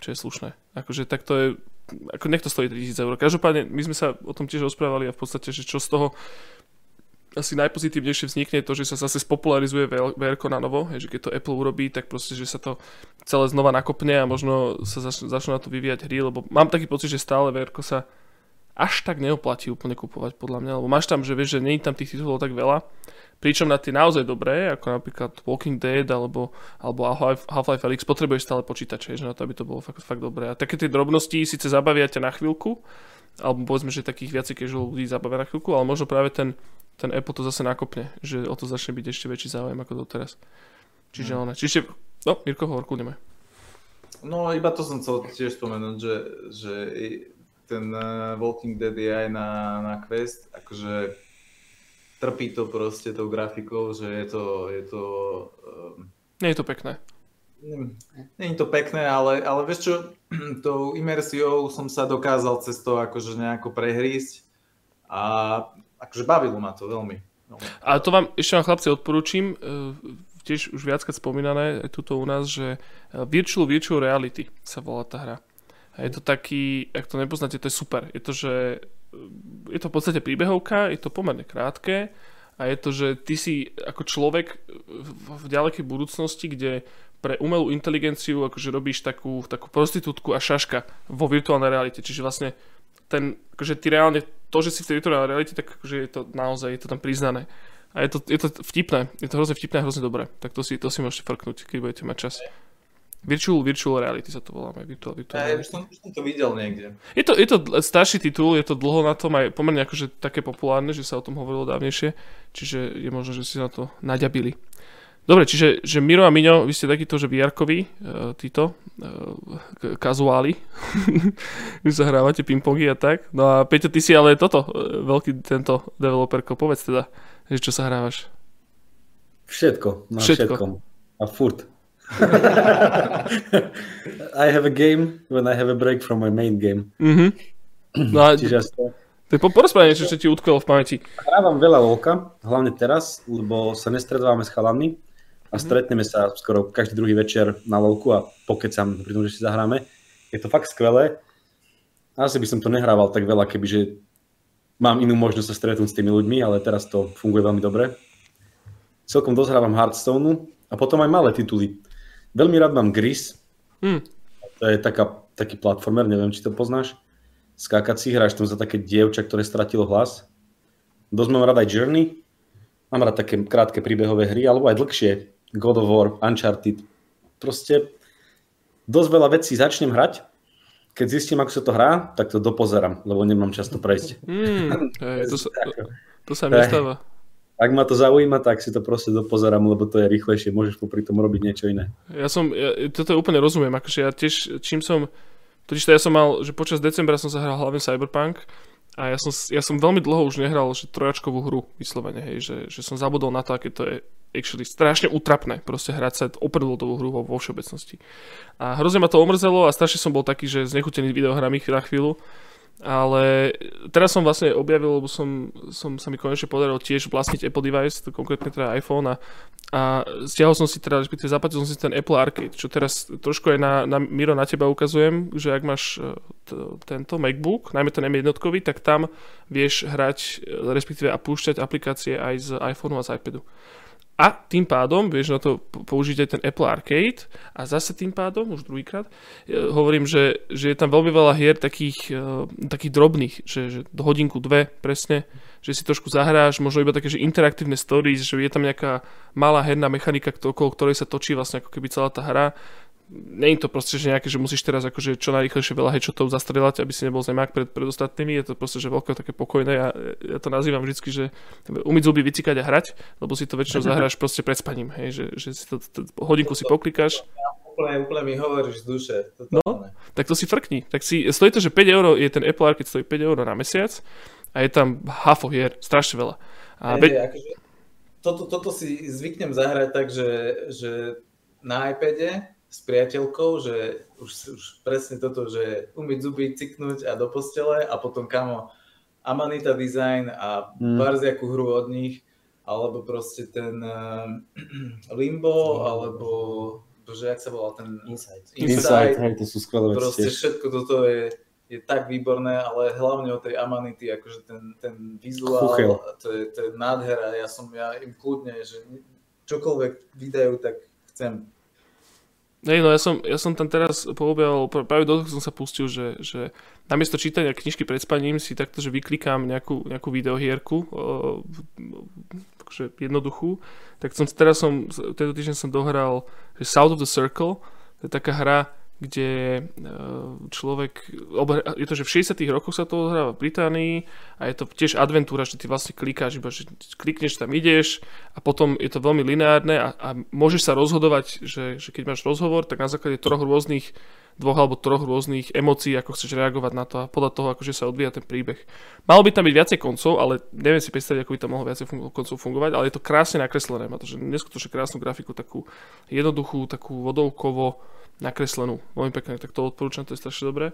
čo je slušné. Akože tak to je, ako nech to stojí 3000 eur. Každopádne my sme sa o tom tiež rozprávali a v podstate, že čo z toho asi najpozitívnejšie vznikne to, že sa zase spopularizuje VR na novo, že keď to Apple urobí, tak proste, že sa to celé znova nakopne a možno sa začnú, začnú na to vyvíjať hry, lebo mám taký pocit, že stále VR sa až tak neoplatí úplne kupovať podľa mňa, lebo máš tam, že vieš, že nie je tam tých titulov tak veľa, pričom na tie naozaj dobré, ako napríklad Walking Dead alebo, alebo Half-Life Alyx, potrebuješ stále počítače, že na to, aby to bolo fakt, fakt dobré. A také tie drobnosti síce zabavia ťa na chvíľku, alebo povedzme, že takých viacej casual ľudí zabavia na chvíľku, ale možno práve ten ten Apple to zase nakopne, že o to začne byť ešte väčší záujem ako doteraz. Čiže mm. čiže, no, Mirko, hovor, kľudne No, iba to som chcel tiež spomenúť, že, že ten uh, Walking Dead je aj na, na Quest, akože trpí to proste tou grafikou, že je to... Je to um, Nie je to pekné. Nie je to pekné, ale, ale vieš čo, tou imersiou som sa dokázal cez to akože nejako prehrísť a akože bavilo ma to veľmi. A to vám, ešte vám chlapci odporúčim, e, tiež už viackrát spomínané tuto u nás, že e, Virtual Virtual Reality sa volá tá hra. A je to taký, ak to nepoznáte, to je super. Je to, že e, je to v podstate príbehovka, je to pomerne krátke a je to, že ty si ako človek v ďalekej budúcnosti, kde pre umelú inteligenciu akože robíš takú, takú prostitútku a šaška vo virtuálnej realite. Čiže vlastne ten, akože ty reálne, to, že si v tej virtuálnej realite, tak akože je to naozaj, je to tam priznané. A je to, je to vtipné, je to hrozne vtipné a hrozne dobré. Tak to si, to si môžete frknúť, keď budete mať čas. Virtual, virtual reality sa to voláme. Virtual, virtual Ja už som, už som to videl niekde. Je to, je to starší titul, je to dlho na tom aj pomerne akože také populárne, že sa o tom hovorilo dávnejšie, čiže je možno, že si na to naďabili. Dobre, čiže že Miro a Miňo, vy ste takýto, že VR-koví, uh, títo, uh, kazuáli, vy zahrávate pingpongy a tak. No a Peťo, ty si ale toto, uh, veľký tento developerko, povedz teda, že čo sa hrávaš. Všetko, na Všetko. všetkom. A furt. I have a game when I have a break from my main game. Mhm. No a Čiže sa- tak po, porozprávaj niečo, čo ti utkvelo v pamäti. hrávam veľa lolka, hlavne teraz, lebo sa nestretávame s chalami a Mhm. stretneme sa skoro každý druhý večer na lolku a pokecam pri tom, že si zahráme. Je to fakt skvelé. Asi by som to nehrával tak veľa, kebyže mám inú možnosť sa stretnúť s tými ľuďmi, ale teraz to funguje veľmi dobre. Celkom dosť hrávam Hearthstone a potom aj malé tituly. Veľmi rád mám Gris, Hm. to je taká, taký platformer, neviem, či to poznáš. Skákací, hráš tam za také dievča, ktoré stratilo hlas. Dosť mám rád aj Journey. Mám rád také krátke príbehové hry, alebo aj dlhšie. God of War, Uncharted. Proste dosť veľa vecí začnem hrať. Keď zistím, ako sa to hrá, tak to dopozerám, lebo nemám často prejsť. Mm, hej, to, sa, to, to sa mi Hej. nestáva. Ak ma to zaujíma, tak si to proste dopozerám, lebo to je rýchlejšie, môžeš popri tom robiť niečo iné. Ja som, ja, toto úplne rozumiem, akože ja tiež, čím som, totiž to ja som mal, že počas decembra som sa hral hlavne Cyberpunk a ja som, ja som veľmi dlho už nehral že trojačkovú hru vyslovene, hej, že, že som zabudol na to, aké to je actually strašne utrapné, proste hrať sa open worldovú hru vo, vo všeobecnosti. A hrozne ma to omrzelo a strašne som bol taký, že znechutený videohrami na chvíľu, ale teraz som vlastne objavil, lebo som, som sa mi konečne podarilo tiež vlastniť Apple device, to konkrétne teda iPhone a, a stiahol som si teda, respektíve zaplatil som si ten Apple Arcade, čo teraz trošku aj na, na Miro na teba ukazujem, že ak máš e, t- tento MacBook, najmä ten M1, tak tam vieš hrať, e, respektíve a púšťať aplikácie aj z iPhoneu a z iPadu. A tým pádom vieš na to použiť aj ten Apple Arcade a zase tým pádom, už druhýkrát, e, hovorím, že, že je tam veľmi veľa hier takých, e, takých drobných, že, že hodinku, dve presne, že si trošku zahráš, možno iba také, že interaktívne stories, že je tam nejaká malá herná mechanika, okolo ktorej sa točí vlastne ako keby celá tá hra. Není to proste, že nejaké, že musíš teraz akože čo najrychlejšie veľa headshotov zastrelať, aby si nebol zemák pred, pred ostatnými, je to proste, že veľké také pokojné, ja, ja to nazývam vždycky, že umyť zuby, vycikať a hrať, lebo si to väčšinou zahráš proste pred spaním, hej, že, že si to, to, hodinku si poklikáš, Úplne, úplne mi hovoríš z duše. No. Tak to si frkni. Tak si, stojí to, že 5 eur je ten Apple Arcade, stojí 5 eur na mesiac a je tam hafo hier, strašne veľa. A Hej, be- že akože, toto, toto si zvyknem zahrať tak, že, že na iPade s priateľkou, že už, už presne toto, že umyť zuby, ciknúť a do postele a potom kamo Amanita Design a Mm. barziakú hru od nich, alebo proste ten uh, Limbo, alebo bože, jak sa volal ten Insight. Inside, hej, to sú skvelé veci proste tiež. všetko toto je, je tak výborné, ale hlavne o tej Amanity, akože ten, ten vizuál, Chuchel. to je, to je nádhera, ja som, ja im kľudne, že čokoľvek vydajú, tak chcem. Hej, no ja som, ja som tam teraz poobjavil, pr- práve do toho som sa pustil, že, že namiesto čítania knižky pred spaním si takto, že vyklikám nejakú, nejakú videohierku, akože jednoduchú, tak som teraz som, tento týždeň som dohral, že South of the Circle, to je taká hra, kde e, človek, je to, že v 60 rokoch sa to odohráva v Británii a je to tiež adventúra, že ty vlastne klikáš, iba že klikneš tam ideš a potom je to veľmi lineárne a, a môžeš sa rozhodovať, že, že keď máš rozhovor, tak na základe troch rôznych dvoch alebo troch rôznych emócií, ako chceš reagovať na to a podľa toho, akože sa odvíja ten príbeh. Malo by tam byť viacej koncov, ale neviem si predstaviť, ako by tam mohlo viacej fungu- koncov fungovať, ale je to krásne nakreslené, má to neskutočne krásnu grafiku, takú jednoduchú, takú vodovkovo nakreslenú, veľmi pekne, tak to odporúčam, to je strašne dobré.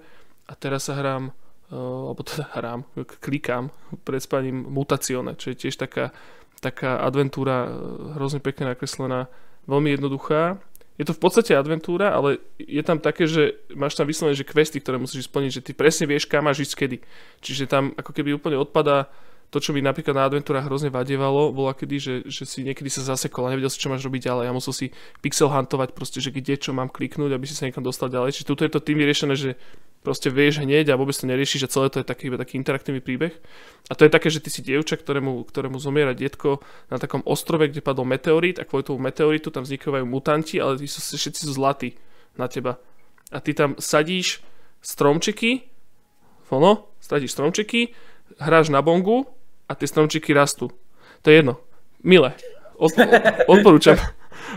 A teraz sa hrám, uh, alebo teda hrám, klikám pred spaním Mutazione, čo je tiež taká, taká adventúra, uh, hrozne pekne nakreslená, veľmi jednoduchá. Je to v podstate adventúra, ale je tam také, že máš tam vyslovené, že questy, ktoré musíš splniť, že ty presne vieš, kam máš ísť kedy. Čiže tam ako keby úplne odpadá to, čo mi napríklad na adventúrach hrozne vadievalo, bola kedy, že, že si niekedy sa zasekol a nevedel si, čo máš robiť ďalej. Ja musel si pixel huntovať proste, že kde čo mám kliknúť, aby si sa niekam dostal ďalej. Čiže tuto je to tým vyriešené, že proste vieš hneď a vôbec to neriešiš, že celé to je taký, iba taký interaktívny príbeh. A to je také, že ty si dievča, ktorému, ktorému zomiera detko na takom ostrove, kde padol meteorít a kvôli tomu meteoritu tam vznikajú mutanti, ale tí sú, všetci sú zlatí na teba. A ty tam sadíš stromčiky, ono, sadíš stromčiky, hráš na bongu a tie stromčiky rastú. To je jedno. Milé. odporúčam.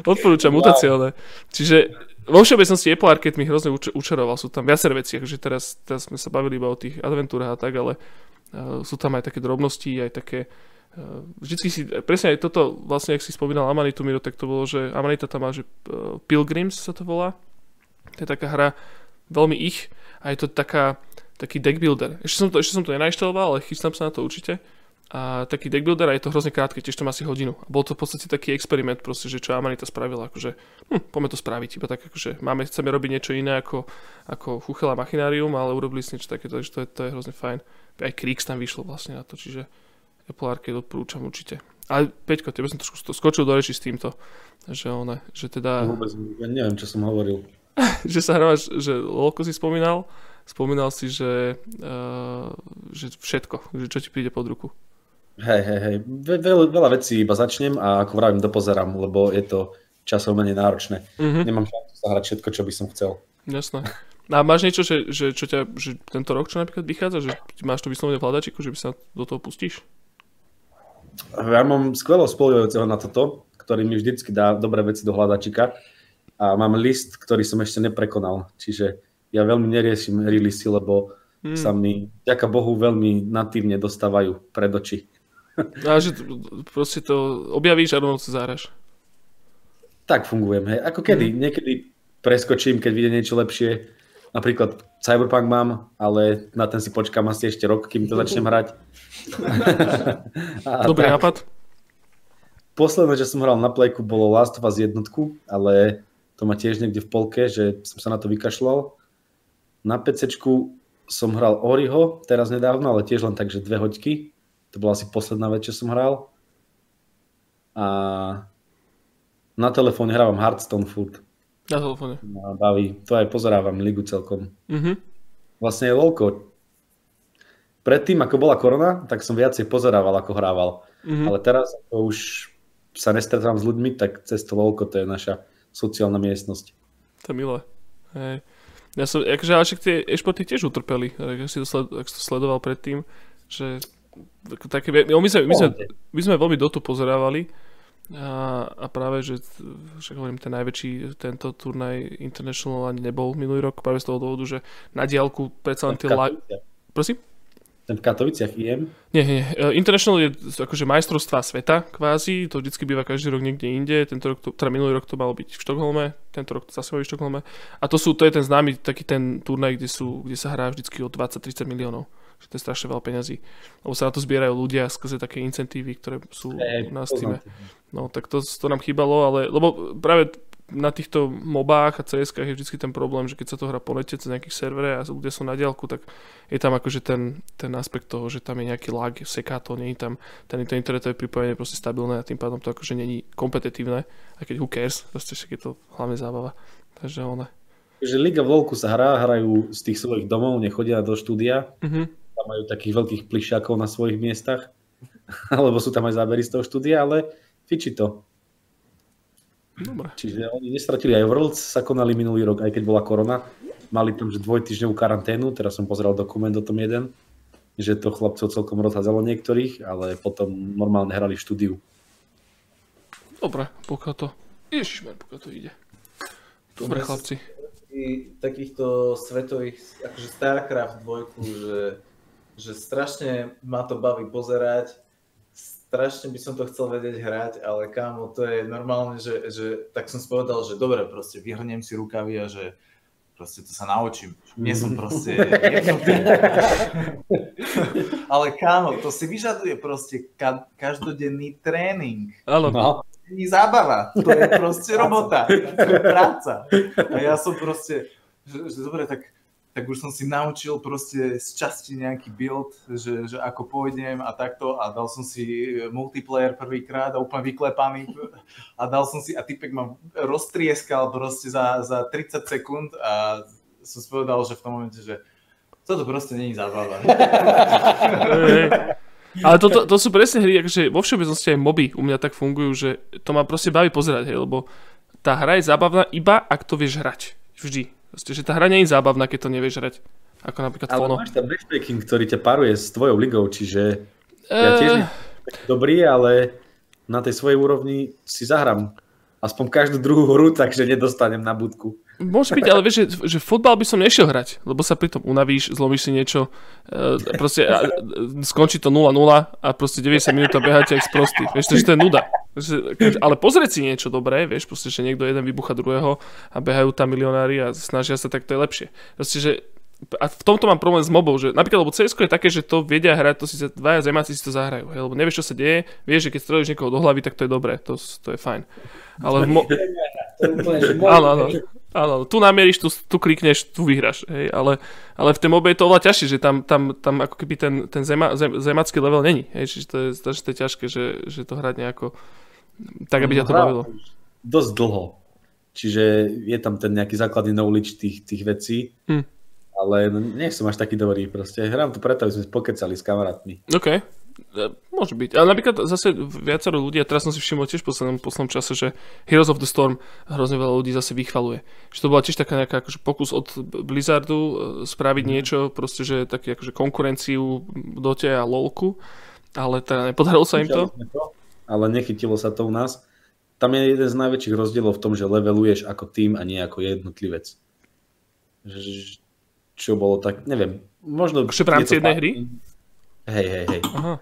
odporúčam wow. mutaciálne. Čiže vo všeobecnosti Apple Arcade mi hrozne uč- učaroval. Sú tam viaceré veci, akože teraz, teraz sme sa bavili iba o tých adventúrach a tak, ale uh, sú tam aj také drobnosti, aj také uh, vždycky si, presne aj toto, vlastne, ak si spomínal Amanitu Miro, tak to bolo, že Amanita tam má, že uh, Pilgrims sa to volá. To je taká hra veľmi ich a je to taká, taký deck builder. Ešte som to, ešte som to nenainštaloval, ale chystám sa na to určite a taký deck builder a je to hrozne krátke, tiež to má asi hodinu. A bol to v podstate taký experiment proste, že čo Amanita spravila, akože hm, poďme to spraviť, iba tak akože máme, chceme robiť niečo iné ako, ako Chuchela Machinárium, ale urobili si niečo také, takže to je, to je hrozne fajn. Aj Krix tam vyšlo vlastne na to, čiže Apple Arcade odporúčam určite. Ale Peťko, tebe som trošku skočil do reči s týmto, že one, že teda... Vôbec, ja neviem, čo som hovoril. že sa hráš, že Lolko si spomínal, spomínal si, že, uh, že všetko, že čo ti príde pod ruku. Hej, hej, hej. Ve- veľa, veľa vecí iba začnem a ako vravím, dopozerám, lebo je to časov menej náročné. Mm-hmm. Nemám šancu zahrať všetko, čo by som chcel. Jasné. A máš niečo, že, že, čo ťa, že tento rok čo napríklad vychádza, že máš to vyslovene v hľadačiku, že by sa do toho pustíš? Ja mám skvelého spolujúceho na toto, ktorý mi vždycky dá dobré veci do hľadačika a mám list, ktorý som ešte neprekonal. Čiže ja veľmi neriešim releasy, lebo hmm. sa mi, ďaká Bohu, veľmi natívne dostávajú pred oči. A že proste to objavíš a rovno sa záraš. Tak fungujem, hej. Ako kedy, mm. niekedy preskočím, keď vidie niečo lepšie. Napríklad Cyberpunk mám, ale na ten si počkám asi ešte rok, kým to začnem hrať. Dobrý tak. nápad. Posledné, čo som hral na Playku, bolo Last of Us jednotku, ale to ma tiež niekde v polke, že som sa na to vykašľal. Na PC som hral Oriho teraz nedávno, ale tiež len tak, že dve hoďky. To bola asi posledná vec, čo som hral. A na telefóne hrávam Hearthstone furt. Na telefóne. No, baví. To aj pozerávam ligu celkom. Mm-hmm. Vlastne je LOLko. Predtým, ako bola korona, tak som viacej pozerával, ako hrával. Mm-hmm. Ale teraz, ako už sa nestretám s ľuďmi, tak cez to LOLko to je naša sociálna miestnosť. To je milé. Hej. Ja som, akože, ale však tie e-športy tiež utrpeli, ak si to, sled, ak si to sledoval predtým, že také, my, sme, my, sme, my sme veľmi dotu pozerávali a, a práve, že však hovorím, ten najväčší tento turnaj International ani nebol minulý rok, práve z toho dôvodu, že na diálku predsa len tie live... Prosím? Ten v Katoviciach IM? Nie, nie. E, International je akože majstrovstvá sveta kvázi, to vždycky býva každý rok niekde inde, tento rok to, teda minulý rok to malo byť v Štokholme, tento rok to zase v Štokholme. A to sú, to je ten známy taký ten turnaj, kde, sú, kde sa hrá vždycky o 20-30 miliónov že to je strašne veľa peňazí. Lebo sa na to zbierajú ľudia skrze také incentívy, ktoré sú hey, na Steam. No tak to, to nám chýbalo, ale lebo práve na týchto mobách a cs je vždy ten problém, že keď sa to hrá po nete cez nejakých servere a ľudia sú na diálku, tak je tam akože ten, ten aspekt toho, že tam je nejaký lag, seká to, nie je tam ten, ten internetové pripojenie proste stabilné a tým pádom to akože není kompetitívne, aj keď who cares, proste však je to hlavne zábava. Takže ono. Že Liga v LoLku sa hrá, hrajú z tých svojich domov, nechodia do štúdia. Mm-hmm tam majú takých veľkých plišiakov na svojich miestach, alebo sú tam aj zábery z toho štúdia, ale fiči to. Dobre. Čiže oni nestratili aj Worlds, sa konali minulý rok, aj keď bola korona. Mali tam že dvojtyžňovú karanténu, teraz som pozeral dokument o tom jeden, že to chlapcov celkom rozhádzalo niektorých, ale potom normálne hrali v štúdiu. Dobre, pokiaľ to... Ježišmer, pokiaľ to ide. Dobre, chlapci. Takýchto svetových, akože StarCraft 2, že že strašne ma to baví pozerať, strašne by som to chcel vedieť hrať, ale kámo, to je normálne, že, že tak som spovedal, že dobre, proste vyhrnem si rukavy a že proste to sa naučím. Nie som proste ale kámo, to si vyžaduje proste ka- každodenný tréning. Áno. No. Nie zábava, to je proste robota, to je práca. A ja som proste, že, že dobre, tak tak už som si naučil proste z časti nejaký build, že, že ako pôjdem a takto a dal som si multiplayer prvýkrát a úplne vyklepaný a dal som si a typek ma roztrieskal proste za, za 30 sekúnd a som si povedal, že v tom momente, že toto proste není zábava. Ale to, to, to sú presne hry, akože vo všeobecnosti aj moby u mňa tak fungujú, že to ma proste baví pozerať, hej, lebo tá hra je zábavná iba ak to vieš hrať. Vždy. Proste, že tá hra nie je zábavná, keď to nevieš hrať. Ako napríklad Ale Fono. máš tam matchmaking, ktorý ťa paruje s tvojou ligou, čiže ja tiež Eh, taký dobrý, ale na tej svojej úrovni si zahrám aspoň každú druhú hru, takže nedostanem na budku. Môže byť, ale vieš, že, že futbal by som nešiel hrať, lebo sa pritom unavíš, zlomíš si niečo, e, proste a, e, skončí to 0-0 a proste 90 minút a beháte jak sprostý. Vieš, že to je nuda. Ale pozrieť si niečo dobré, vieš, proste, že niekto jeden vybucha druhého a behajú tam milionári a snažia sa, tak to je lepšie. Proste, že a v tomto mám problém s mobou, že napríklad, lebo CS je také, že to vedia hrať, to si sa dvaja zemáci si to zahrajú, hej, lebo nevieš, čo sa deje, vieš, že keď strelíš niekoho do hlavy, tak to je dobré, to, to je fajn. Ale mo- To Áno, áno. Áno, tu namieríš, tu, tu klikneš, tu vyhráš. Hej, ale, ale v tej mobe je to oveľa ťažšie, že tam, tam, tam ako keby ten, ten zema, zem, zemacký level není. Hej, čiže to je, to je ťažké, že, že to hrať nejako tak, aby ťa to bavilo. Dosť dlho. Čiže je tam ten nejaký základný knowledge tých, tých vecí. Hm. Ale nie som až taký dobrý proste. Hrám to preto, aby sme pokecali s kamarátmi. OK. E, Môže byť. Ale napríklad zase viacero ľudí, a teraz som si všimol tiež v poslednom, poslednom čase, že Heroes of the Storm hrozne veľa ľudí zase vychvaluje. Že to bola tiež taká nejaká akože pokus od Blizzardu e, spraviť niečo, proste, že taký akože konkurenciu Dote a LoLku, ale teda nepodarilo sa im to. Ale nechytilo sa to u nás. Tam je jeden z najväčších rozdielov v tom, že leveluješ ako tým a nie ako jednotlivec. Čo bolo tak, neviem, možno... Akože v rámci je jednej hry? Hej, hej, hej. Aha.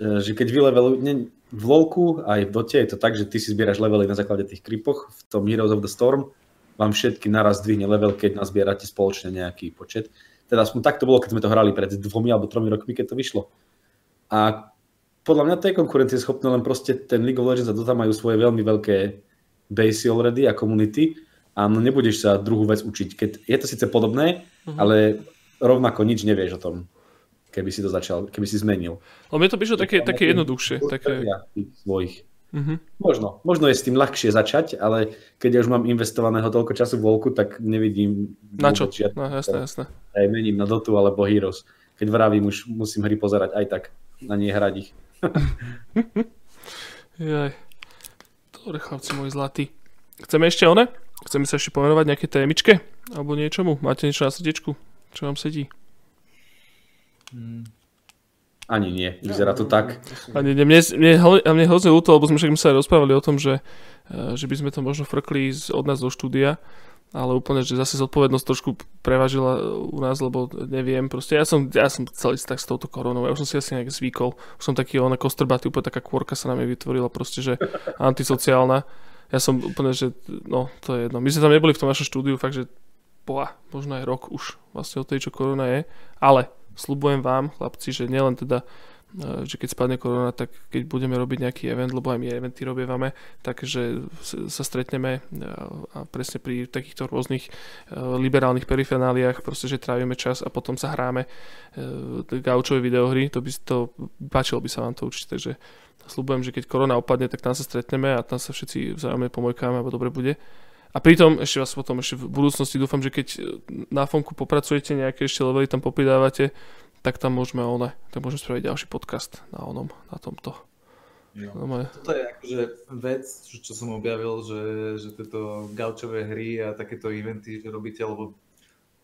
E, Že keď vylevelujú, ne, v LoLku aj v Dote je to tak, že ty si zbieraš levely na základe tých kripoch, v tom Heroes of the Storm vám všetky naraz zdvihne level, keď nazbierate spoločne nejaký počet. Teda aspoň tak to bolo, keď sme to hrali pred dvomi alebo tromi rokmi, keď to vyšlo. A podľa mňa to je konkurencieschopné, len proste ten League of Legends a Dota majú svoje veľmi veľké basy already a komunity a no nebudeš sa druhú vec učiť. Keď je to síce podobné, Mhm. ale rovnako nič nevieš o tom, keby si to začal, keby si zmenil. Ale mne to prišlo také, také jednoduchšie. Také, svojich. uh-huh. Možno. Možno je s tým ľahšie začať, ale keď ja už mám investovaného toľko času v Volku, tak nevidím Na čo? žiadne- No jasné, jasné. Aj mením na Dotu alebo Heroes. Keď vravím, už musím hry pozerať aj tak, na nie hrať ich. Jaj. Dobre, chlapci moji zlatí. Chceme ešte one? Chceme sa ešte pomenovať nejaké témičke? Alebo niečomu? Máte niečo na srdiečku? Čo vám sedí? Ani nie, vyzerá to tak. A mne, mne, mne, mne, mne hrozne ľúto, lebo sme však sa aj rozprávali o tom, že, eh, že by sme to možno frkli z, od nás do štúdia, ale úplne, že zase zodpovednosť trošku prevažila u nás, lebo neviem, proste ja som, ja som celý tak s touto koronou, ja už som si asi nejak zvykol, už som taký ona kostrbatý, úplne taká kôrka sa na mňa vytvorila, proste, že antisociálna. Ja som úplne, že no, to je jedno. My sme tam neboli v tom našom štúdiu, fakt, že boha, možno aj rok už vlastne od tej, čo korona je, ale slubujem vám, chlapci, že nielen teda e, že keď spadne korona, tak keď budeme robiť nejaký event, lebo aj my eventy robievame, takže sa stretneme e, a presne pri takýchto rôznych e, liberálnych perifenáliách, proste, že trávime čas a potom sa hráme gaučové videohry, to by to, páčilo by sa vám to určite, takže slúbujem, že keď korona opadne, tak tam sa stretneme a tam sa všetci vzájomne pomojkáme, alebo dobre bude. A pritom, ešte vás potom, ešte v budúcnosti dúfam, že keď na fonku popracujete, nejaké ešte levely tam popridávate, tak tam môžeme one, tak môžeme spraviť ďalší podcast na onom, na tomto. No, moje. Toto je akože vec, čo, čo som objavil, že, že tieto gaučové hry a takéto eventy že robíte, lebo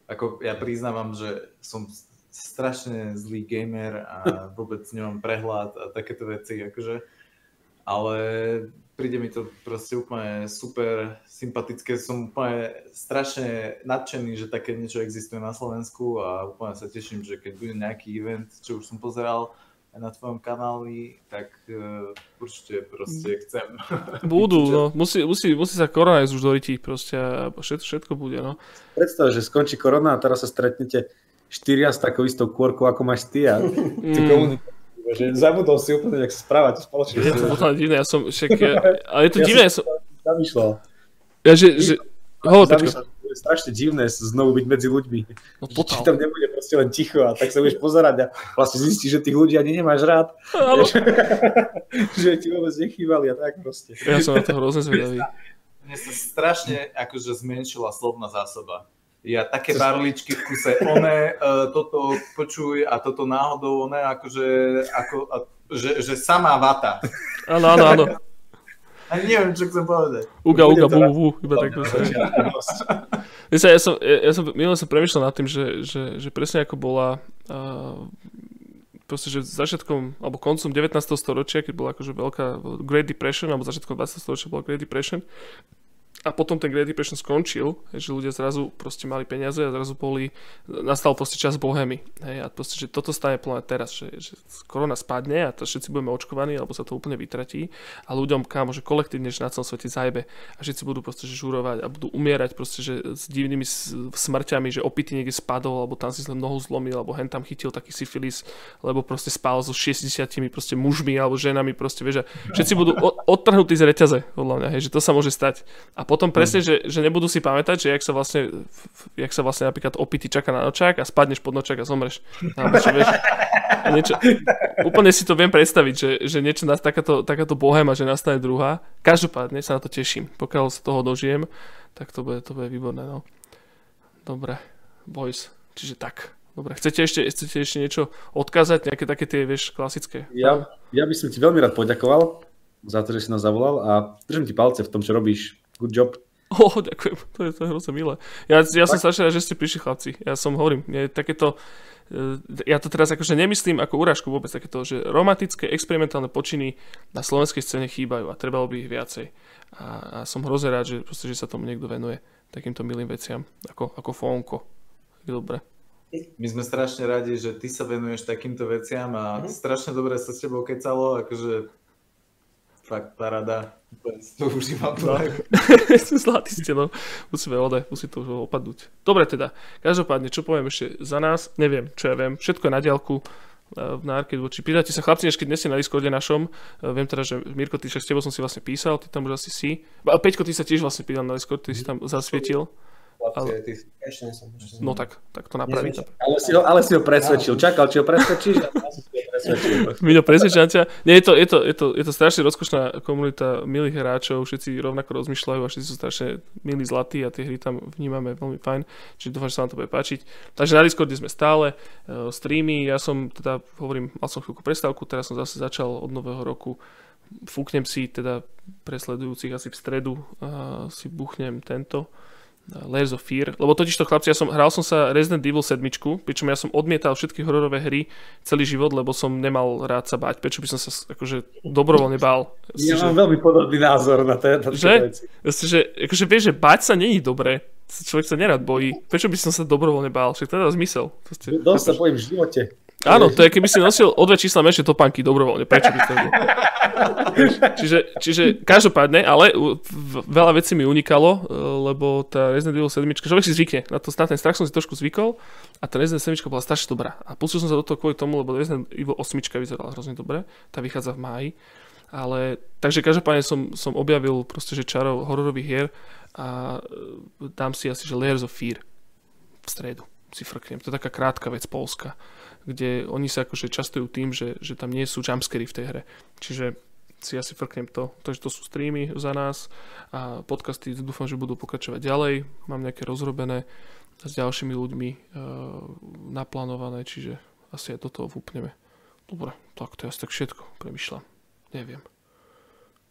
ako ja priznávam, že som strašne zlý gamer a vôbec nemám prehľad a takéto veci, akože, ale príde mi to proste úplne super sympatické, som úplne strašne nadšený, že také niečo existuje na Slovensku a úplne sa teším, že keď bude nejaký event, čo už som pozeral, aj na tvojom kanáli, tak uh, určite proste chcem. Budú, no, musí, musí, musí sa korona už do rytí proste a všetko, všetko bude, no. Predstav, že skončí korona a teraz sa stretnete štyria s takou istou kôrkou, ako máš ty a ty Mm. komunikuješ. Že zabudol si úplne, jak sa správať spoločne. Je to potom divné, ja som, však, ja, ale je to divné, ja som, zamýšľal. ja, že, že, hovor, je strašne divné znovu byť medzi ľuďmi. no či tam nebude proste len ticho a tak sa budeš pozerať a vlastne zistíš, že tých ľudí ani nemáš rád. Vieš? že ti vôbec nechýbali a tak proste. Ja som na to hrozne zvedavý. Mne sa strašne akože zmenšila slovná zásoba. Ja také barličky v kuse, one, uh, toto počuj a toto náhodou, one akože, ako, a, že, že samá vata. Áno, áno, áno. A neviem, čo chcem povedať. Uga, uga, bu, bu, iba tak. Ja, som, ja, ja som, minule som premyšľal nad tým, že, že, že presne ako bola uh, proste, že začiatkom, alebo koncom 19. storočia, keď bola akože veľká Great Depression, alebo začiatkom 20. storočia bola Great Depression, a potom ten Great Depression skončil, že ľudia zrazu proste mali peniaze a zrazu boli, nastal proste čas bohemy. Hej, a proste, že toto stane plne teraz, že, že korona spadne a to všetci budeme očkovaní, alebo sa to úplne vytratí a ľuďom, kámo, že kolektívne, že na celom svete zajbe a všetci budú proste že žurovať a budú umierať proste, že s divnými smrťami, že opity niekde spadol, alebo tam si zle nohu zlomil, alebo hen tam chytil taký syfilis, lebo proste spal so 60 proste mužmi alebo ženami, proste, vieš, všetci budú odtrhnutí z reťaze, podľa mňa, hej, že to sa môže stať. A potom presne, že, že nebudú si pamätať, že jak sa vlastne, jak sa vlastne napríklad opity čaká na nočák a spadneš pod nočák a zomreš. Alebo čo, vieš, niečo, úplne si to viem predstaviť, že, že niečo nás, takáto, takáto bohema, že nastane druhá. Každopádne sa na to teším. Pokiaľ sa toho dožijem, tak to bude, to bude výborné. No. Dobre, boys. Čiže tak. Dobre, chcete ešte, chcete ešte niečo odkázať? Nejaké také tie, vieš, klasické? Ja, ja by som ti veľmi rád poďakoval za to, že si nás zavolal a držím ti palce v tom, čo robíš Good job. Oh, ďakujem, to je, to je hrozne milé. Ja, ja som strašne rád, že ste prišli chlapci. Ja som hovorím, je takéto, e, ja to teraz akože nemyslím ako urážku vôbec, takéto, že romantické experimentálne počiny na slovenskej scéne chýbajú a trebalo by ich viacej. A, a som hrozne rád, že, proste, že sa tomu niekto venuje takýmto milým veciam, ako, ako Fonko. Je dobre. My sme strašne radi, že ty sa venuješ takýmto veciam a mm. strašne dobre sa s tebou kecalo, akože fakt parada. To užívam. No. Zlatý ste, no. Musíme ode, musí to už opadnúť. Dobre teda, každopádne, čo poviem ešte za nás, neviem, čo ja viem, všetko je na diálku eh, na Arcade Watchi. Pýtajte sa chlapci, keď dnes na Discorde našom. Eh, viem teda, že Mirko, ty však s tebou som si vlastne písal, ty tam už asi si. A Peťko, ty sa tiež vlastne pýtal na Discord, ty si tam zasvietil. Ale... No tak, tak to napraví. Ale si ho, ale si ho presvedčil. Čakal, či ho presvedčíš? Miňo, presvedčam ťa. Nie, je to, je, to, je, to, je to strašne rozkošná komunita milých hráčov, všetci rovnako rozmýšľajú a všetci sú strašne milí, zlatí a tie hry tam vnímame veľmi fajn, čiže dúfam, že sa vám to bude páčiť. Takže na Discorde sme stále, uh, streamy, ja som teda, hovorím, mal som chvíľku prestávku, teraz som zase začal od nového roku fúknem si teda presledujúcich asi v stredu a si buchnem tento Layers of Fear, lebo totiž to chlapci, ja som, hral som sa Resident Evil 7, pričom ja som odmietal všetky hororové hry celý život, lebo som nemal rád sa bať, prečo by som sa akože dobrovoľne bál. Ja mám že... veľmi podobný názor na to. Že? Veci. že, akože vieš, že bať sa není dobré, človek sa nerad bojí, prečo by som sa dobrovoľne bál, však to je zmysel. Dosť sa bojím v živote. Áno, to je keby si nosil o dve čísla menšie topánky dobrovoľne. Prečo by to bolo? čiže, čiže každopádne, ale veľa vecí mi unikalo, e, lebo tá Resident Evil 7, človek si zvykne, na, to, na ten strach som si trošku zvykol a tá Resident 7 bola strašne dobrá. A pustil som sa do toho kvôli tomu, lebo Resident Evil 8 vyzerala hrozne dobre, tá vychádza v máji. Ale, takže každopádne som, som objavil proste, že čarov hororových hier a e, dám si asi, že Layers of Fear v stredu si frknem. To je taká krátka vec Polska kde oni sa akože častujú tým, že, že tam nie sú jumpscary v tej hre. Čiže si asi frknem to. Takže to sú streamy za nás a podcasty dúfam, že budú pokračovať ďalej. Mám nejaké rozrobené s ďalšími ľuďmi uh, naplánované, čiže asi aj do toho vúpneme. Dobre, tak to je asi tak všetko. Premyšľam. Neviem.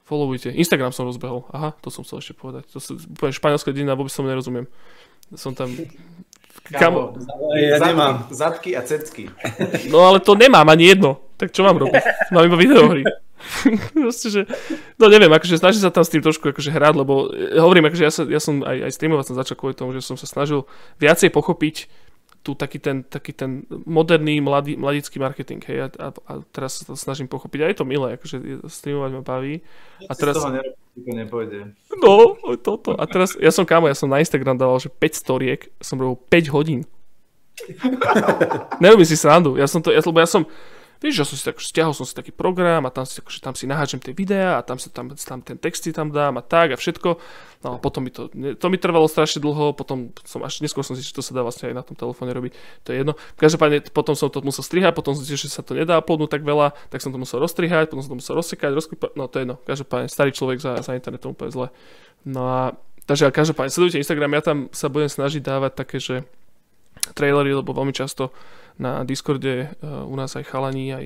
Followujte. Instagram som rozbehol. Aha, to som chcel ešte povedať. To sú úplne španielské dedina, vôbec som nerozumiem. Som tam Kamo, ja zadky, nemám. Zadky a cecky. No ale to nemám ani jedno. Tak čo mám robiť? Mám iba videohry. Proste, že, no neviem, akože snažím sa tam s tým trošku akože hrať, lebo eh, hovorím, akože ja, sa, ja som aj, aj streamovať som začal kvôli tomu, že som sa snažil viacej pochopiť tu taký ten, taký ten moderný mladý, mladický marketing, hej, a, a teraz sa to snažím pochopiť, a je to milé, akože streamovať ma baví. A teraz... Z toho to nepôjde. No, toto. A teraz, ja som kámo, ja som na Instagram dával, že 5 storiek, som robil 5 hodín. Nerobím si srandu, ja som to, ja, lebo ja som, Vieš, že som si tak, stiahol som si taký program a tam si, akože, tam si naháčem tie videá a tam, si, tam, tam ten text si tam dám a tak a všetko. No a potom mi to, to mi trvalo strašne dlho, potom som až neskôr som si, že to sa dá vlastne aj na tom telefóne robiť, to je jedno. Každopádne potom som to musel strihať, potom som si, že sa to nedá uploadnúť tak veľa, tak som to musel rozstrihať, potom som to musel rozsekať, rozkúpať, no to je jedno. Každopádne starý človek za, za internetom úplne zle. No a Takže každopádne, sledujte Instagram, ja tam sa budem snažiť dávať také, že trailery, lebo veľmi často na Discorde uh, u nás aj chalani, aj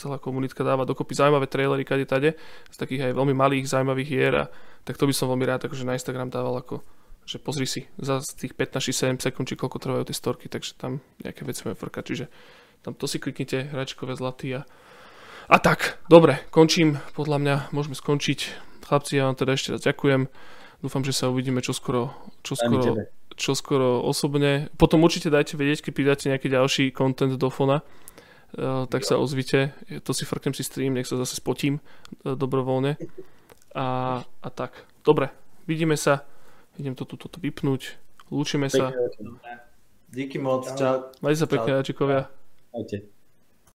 celá komunitka dáva dokopy zaujímavé trailery kade tade, z takých aj veľmi malých zaujímavých hier a tak to by som veľmi rád akože na Instagram dával ako že pozri si za tých 15-7 sekúnd, či koľko trvajú tie storky, takže tam nejaké veci máme frkať, čiže tam to si kliknite, hračkové zlaty a, a tak, dobre, končím, podľa mňa môžeme skončiť, chlapci, ja vám teda ešte raz ďakujem, dúfam, že sa uvidíme čoskoro, čoskoro, čoskoro osobne, potom určite dajte vedieť, keď pridáte nejaký ďalší content do fona, Uh, tak sa ozvite, to si frknem si stream, nech sa zase spotím uh, dobrovoľne a, a tak. Dobre, vidíme sa. Idem to tuto vypnúť. Lúčime sa. Díky moc, čau. Majte sa pekne, Ačikovia. Majte.